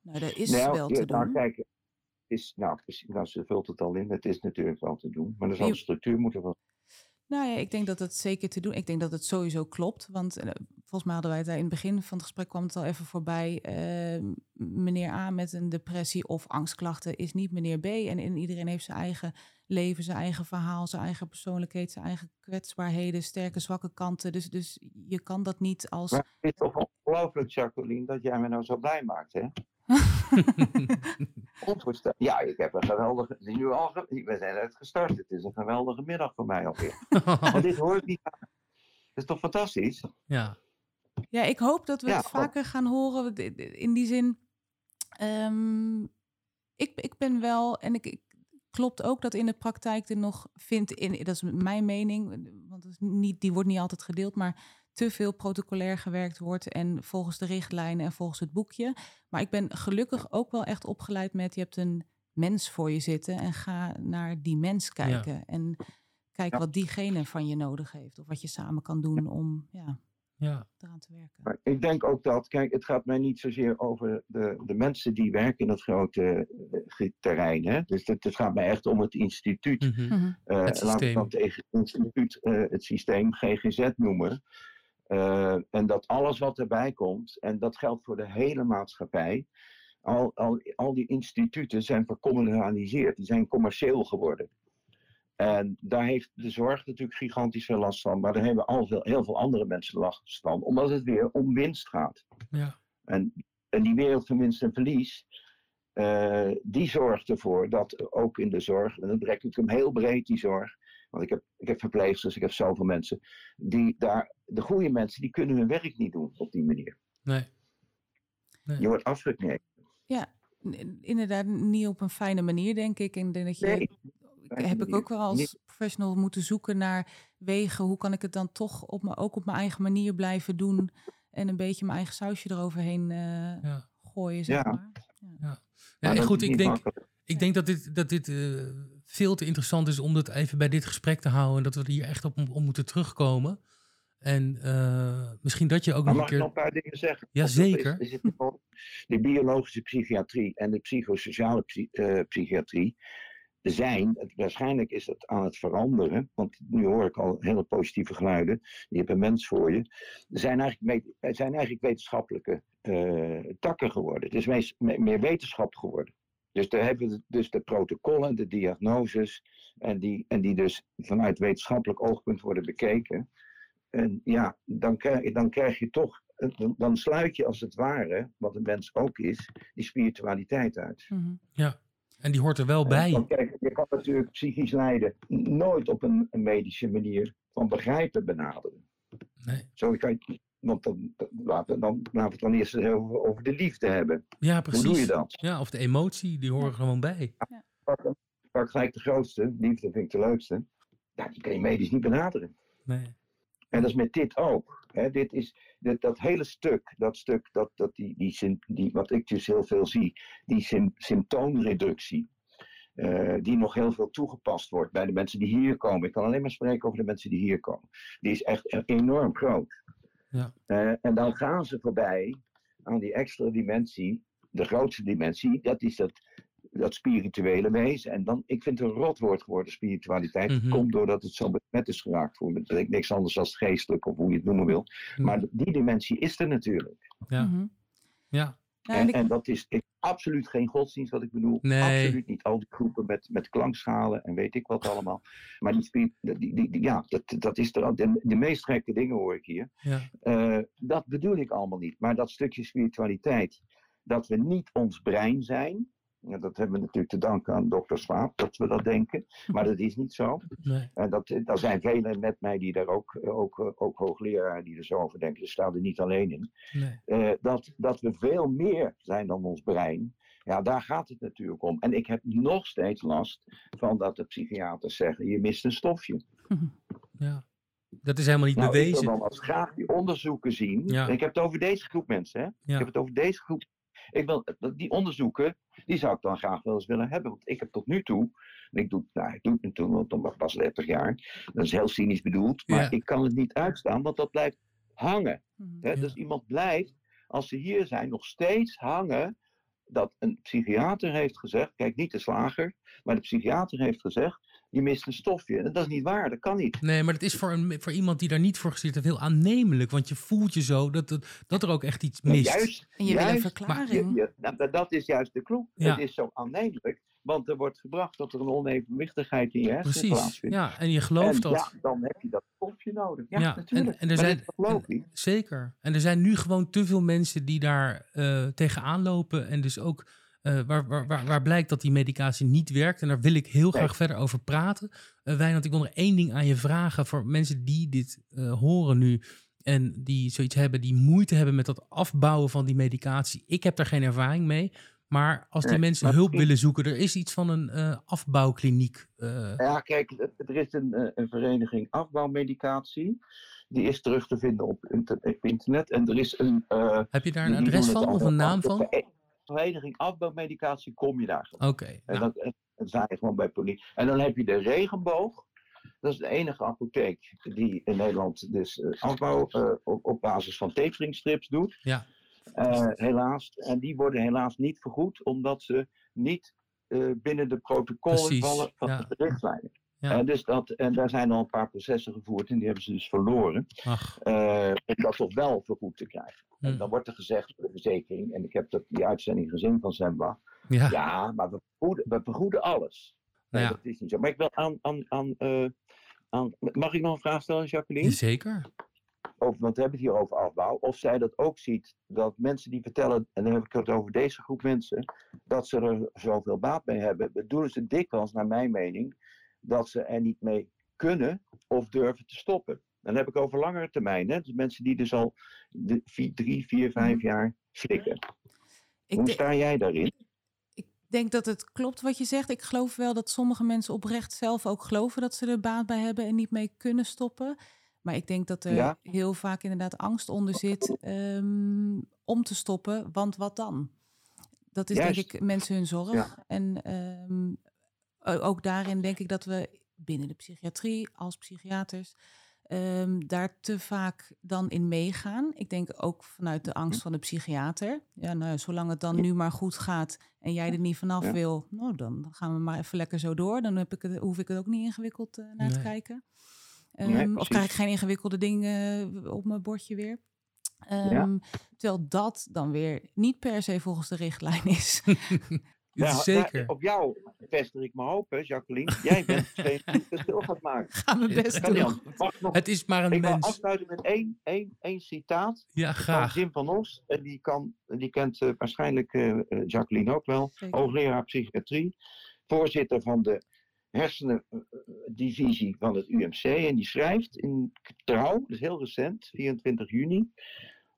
Nou, dat is nou, wel te nou, doen. Kijk, is, nou, nou, ze vult het al in. Het is natuurlijk wel te doen, maar er zal een structuur moeten worden. Nou ja, ik denk dat het zeker te doen. Ik denk dat het sowieso klopt. Want uh, volgens mij hadden wij het daar in het begin van het gesprek kwam het al even voorbij. Uh, meneer A met een depressie of angstklachten is niet meneer B. En, en, iedereen heeft zijn eigen leven, zijn eigen verhaal, zijn eigen persoonlijkheid, zijn eigen kwetsbaarheden, sterke, zwakke kanten. Dus, dus je kan dat niet als. Maar het is toch ongelooflijk, Jacqueline, dat jij me nou zo blij maakt, hè? (laughs) Onvoorstelbaar. Ja, ik heb een geweldige. Nu al, we zijn net gestart. Het is een geweldige middag voor mij alweer. (laughs) Want dit hoor ik niet. Dat is toch fantastisch? Ja. Ja, ik hoop dat we ja, het vaker gaan horen. In die zin. Um, ik, ik ben wel. En ik, ik, klopt ook dat in de praktijk er nog vindt. In, dat is mijn mening. Want het is niet, die wordt niet altijd gedeeld. Maar te veel protocolair gewerkt wordt en volgens de richtlijnen en volgens het boekje. Maar ik ben gelukkig ook wel echt opgeleid met je hebt een mens voor je zitten en ga naar die mens kijken. Ja. En kijk ja. wat diegene van je nodig heeft of wat je samen kan doen om ja, ja. eraan te werken. Maar ik denk ook dat, kijk, het gaat mij niet zozeer over de, de mensen die werken in dat grote uh, terrein. Hè? Dus het, het, gaat mij echt om het instituut. Mm -hmm. uh, het laten we dan tegen het instituut uh, het systeem GGZ noemen. Uh, en dat alles wat erbij komt, en dat geldt voor de hele maatschappij, al, al, al die instituten zijn vercommunaliseerd, die zijn commercieel geworden. En daar heeft de zorg natuurlijk gigantisch veel last van, maar daar hebben al veel, heel veel andere mensen last van, omdat het weer om winst gaat. Ja. En, en die wereld van winst en verlies, uh, die zorgt ervoor dat ook in de zorg, en dan trek ik hem heel breed, die zorg, want ik heb, ik heb verpleegsters, ik heb zoveel mensen. Die daar, de goede mensen, die kunnen hun werk niet doen op die manier. Nee. nee. Je wordt afgeknepen. Ja, inderdaad niet op een fijne manier, denk ik. En denk dat je, nee, heb ik ook wel als professional moeten zoeken naar wegen. Hoe kan ik het dan toch op me, ook op mijn eigen manier blijven doen. En een beetje mijn eigen sausje eroverheen uh, ja. gooien, zeg ja. maar. Ja, ja. ja. ja goed, ik denk, ik denk dat dit, dat dit uh, veel te interessant is om dat even bij dit gesprek te houden. En dat we er hier echt op moeten terugkomen. En uh, misschien dat je ook maar nog mag een keer... ik nog een paar dingen zeggen? Ja, zeker. Is, is de biologische psychiatrie en de psychosociale psy uh, psychiatrie zijn, waarschijnlijk is het aan het veranderen, want nu hoor ik al hele positieve geluiden, je hebt een mens voor je, zijn eigenlijk, zijn eigenlijk wetenschappelijke uh, takken geworden. Het is meest, meer wetenschap geworden. Dus daar hebben we dus de protocollen, de diagnoses, en die, en die dus vanuit wetenschappelijk oogpunt worden bekeken. En ja, dan krijg, dan krijg je toch, dan sluit je als het ware, wat een mens ook is, die spiritualiteit uit. Mm -hmm. Ja, en die hoort er wel bij. Want kijk, je kan natuurlijk psychisch lijden nooit op een, een medische manier van begrijpen benaderen. Nee. Zo kan je, want dan, dan, laten, dan, laten we het dan eerst over, over de liefde hebben. Ja, precies. Hoe doe je dat? Ja, of de emotie, die horen ja. gewoon bij. Ja. Pak, pak gelijk de grootste, liefde vind ik de leukste. Ja, die kan je medisch niet benaderen. Nee. En dat is met dit ook. Dit is, dit, dat hele stuk, dat stuk, dat, dat die, die, die, wat ik dus heel veel zie, die sym, symptoomreductie. Uh, die nog heel veel toegepast wordt bij de mensen die hier komen. Ik kan alleen maar spreken over de mensen die hier komen. Die is echt enorm groot. Ja. Uh, en dan gaan ze voorbij aan die extra dimensie, de grootste dimensie, dat is dat, dat spirituele wezen. En dan, ik vind het een rotwoord geworden, spiritualiteit. Mhm. Het komt doordat het zo besmet is geraakt. Voor me. niks anders dan geestelijk, of hoe je het noemen wil. Maar die dimensie is er natuurlijk. Ja. Mhm. ja. En, en ik- dat is ik, absoluut geen godsdienst wat ik bedoel. Nee. Absoluut niet. Al die groepen met, met klankschalen en weet ik wat allemaal. Maar die, die, die- ja, dat, dat is er, de, de meest gekke dingen hoor ik hier. Ja. Eh, dat bedoel ik allemaal niet. Maar dat stukje spiritualiteit, dat we niet ons brein zijn, Dat hebben we natuurlijk te danken aan dokter Swaap, dat we dat denken. Maar dat is niet zo. Nee. En dat, er zijn velen met mij die daar ook, ook, ook hoogleraren die er zo over denken. Ze staan er niet alleen in. Nee. Eh, dat, dat we veel meer zijn dan ons brein. Ja, daar gaat het natuurlijk om. En ik heb nog steeds last van dat de psychiaters zeggen: je mist een stofje. (laughs) Ja. Dat is helemaal niet Nou, ik bewezen. wil dan als graag die onderzoeken zien. Ja. Ik heb het over deze groep mensen. Hè? Ja. Ik heb het over deze groep. Ik wil, die onderzoeken, die zou ik dan graag wel eens willen hebben. Want ik heb tot nu toe, en ik doe, nou, ik doe het nu toen, want dan was ik pas 30 jaar. Dat is heel cynisch bedoeld. Maar Ja. ik kan het niet uitstaan, want dat blijft hangen. Mhm. Hè? Ja. Dus iemand blijft, als ze hier zijn, nog steeds hangen. Dat een psychiater heeft gezegd, kijk niet de slager, maar de psychiater heeft gezegd, je mist een stofje. En dat is niet waar, dat kan niet. Nee, maar het is voor, een, voor iemand die daar niet voor gestudeerd heeft heel aannemelijk. Want je voelt je zo dat, dat, dat er ook echt iets mist. Juist, En je wil een juist, verklaring. Je- je- nou, dat- dat is juist de clue. Ja. Het is zo aannemelijk, want er wordt gebracht dat er een onevenwichtigheid in je hersenen Precies. plaatsvindt. Ja, en je gelooft en dat. ja, dan heb je dat stofje nodig. Ja, Ja, en- natuurlijk. en er zijn- dat? Zeker. En er zijn nu gewoon te veel mensen die daar eh tegenaan lopen. En dus ook eh, waar, waar, waar, waar blijkt dat die medicatie niet werkt. En daar wil ik heel Nee. graag verder over praten. Eh Wijnand, ik wil nog één ding aan je vragen. Voor mensen die dit eh, horen nu. En die zoiets hebben, die moeite hebben met dat afbouwen van die medicatie. Ik heb daar geen ervaring mee. Maar als die Nee, mensen hulp willen zoeken, er is iets van een afbouwkliniek. Ja, kijk, er- is een, een vereniging afbouwmedicatie. Die is terug te vinden op, inter- op internet. En er is een. heb je daar een adres van of een naam van? Vere- Vereniging afbouwmedicatie kom je daar. Oké. En nou, dat, en dat zijn je gewoon bij politie. En dan heb je de regenboog. Dat is de enige apotheek die in Nederland dus eh, afbouw eh, op, op basis van taperingstrips doet. Ja. Eh, helaas. En die worden helaas niet vergoed, omdat ze niet binnen de protocollen Precies, vallen van ja. de richtlijnen. Ja. Eh, dus dat, en daar zijn al een paar processen gevoerd en die hebben ze dus verloren. om dat toch wel vergoed te krijgen. En dan wordt er gezegd door de verzekering, en ik heb dat, die uitzending gezien van Zembla. Ja. Ja, maar we vergoeden, we vergoeden alles. Nee, ja. dat is niet zo. Maar ik wil aan, aan, aan, eh, aan. Mag ik nog een vraag stellen, Jacqueline? Zeker. Over, want we hebben het hier over afbouw. Of zij dat ook ziet, dat mensen die vertellen, en dan heb ik het over deze groep mensen, dat ze er zoveel baat mee hebben, bedoelen ze dikwijls, naar mijn mening, dat ze er niet mee kunnen of durven te stoppen. Dan heb ik over langere termijn. Hè? Dus mensen die dus al vier, drie, vier, vijf jaar slikken. Ik, Hoe sta jij daarin? ik denk dat het klopt wat je zegt. Ik geloof wel dat sommige mensen oprecht zelf ook geloven dat ze er baat bij hebben en niet mee kunnen stoppen. Maar ik denk dat er Ja. heel vaak inderdaad angst onder zit ehm, om te stoppen, want wat dan? Dat is denk Juist. ik mensen hun zorg. Ja. En ehm, ook daarin denk ik dat we binnen de psychiatrie als psychiaters ehm, daar te vaak dan in meegaan. Ik denk ook vanuit de angst van de psychiater. Ja, nou, zolang het dan nu maar goed gaat en jij er niet vanaf Ja. wil, nou dan gaan we maar even lekker zo door. Dan heb ik het, hoef ik het ook niet ingewikkeld eh, naar te kijken. Nee, Ehm, of krijg ik geen ingewikkelde dingen eh, op mijn bordje weer. Ehm, Terwijl dat dan weer niet per se volgens de richtlijn is. (laughs) Is Ja, zeker. nou, op jou vestig ik mijn hoop, hè, Jacqueline. Jij bent (laughs) degene die het verschil gaat maken. Ga mijn best doen. ik nog Het is maar een Ik wil mens. afsluiten met één, één, één citaat Ja, van graag. Jim van Os. En die, kan, die kent eh, waarschijnlijk eh, eh, Jacqueline ook wel. Zeker. Hoogleraar psychiatrie. Voorzitter van de hersenendivisie van het UMC. En die schrijft in Trouw, dus heel recent, 24 juni,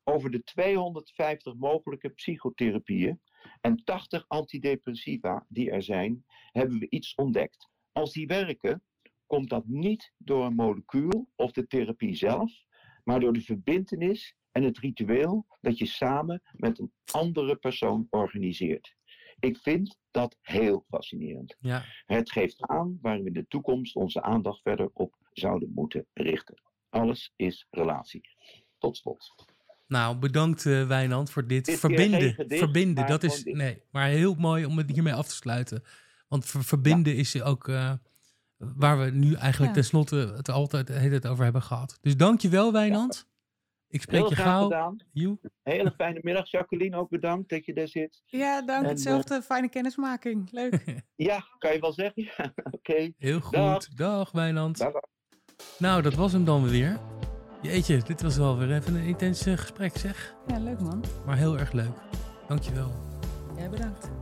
over de 250 mogelijke psychotherapieën en 80 antidepressiva die er zijn, hebben we iets ontdekt. Als die werken, komt dat niet door een molecuul of de therapie zelf, maar door de verbintenis en het ritueel dat je samen met een andere persoon organiseert. Ik vind dat heel fascinerend. Ja. Het geeft aan waar we in de toekomst onze aandacht verder op zouden moeten richten. Alles is relatie. Tot slot. Nou, bedankt eh Wijnand voor dit. Verbinden. gedicht, verbinden, maar dat is. dit. Nee, maar heel mooi om het hiermee af te sluiten. Want ver- verbinden is ook eh, waar we nu eigenlijk Ja. tenslotte het altijd de hele tijd over hebben gehad. Dus dankjewel Wijnand. Ik spreek Heel je graag gauw. gedaan. Hele fijne middag. Jacqueline, ook bedankt dat je daar zit. Ja, dank. En, Hetzelfde. Fijne kennismaking. Leuk. (laughs) Ja, kan je wel zeggen? (laughs) Oké. Heel goed. Dag. Dag Wijnand. Dag. Nou, dat was hem dan weer. Jeetje, dit was wel weer even een intens gesprek zeg. Ja, leuk man. Maar heel erg leuk. Dankjewel. Jij bedankt.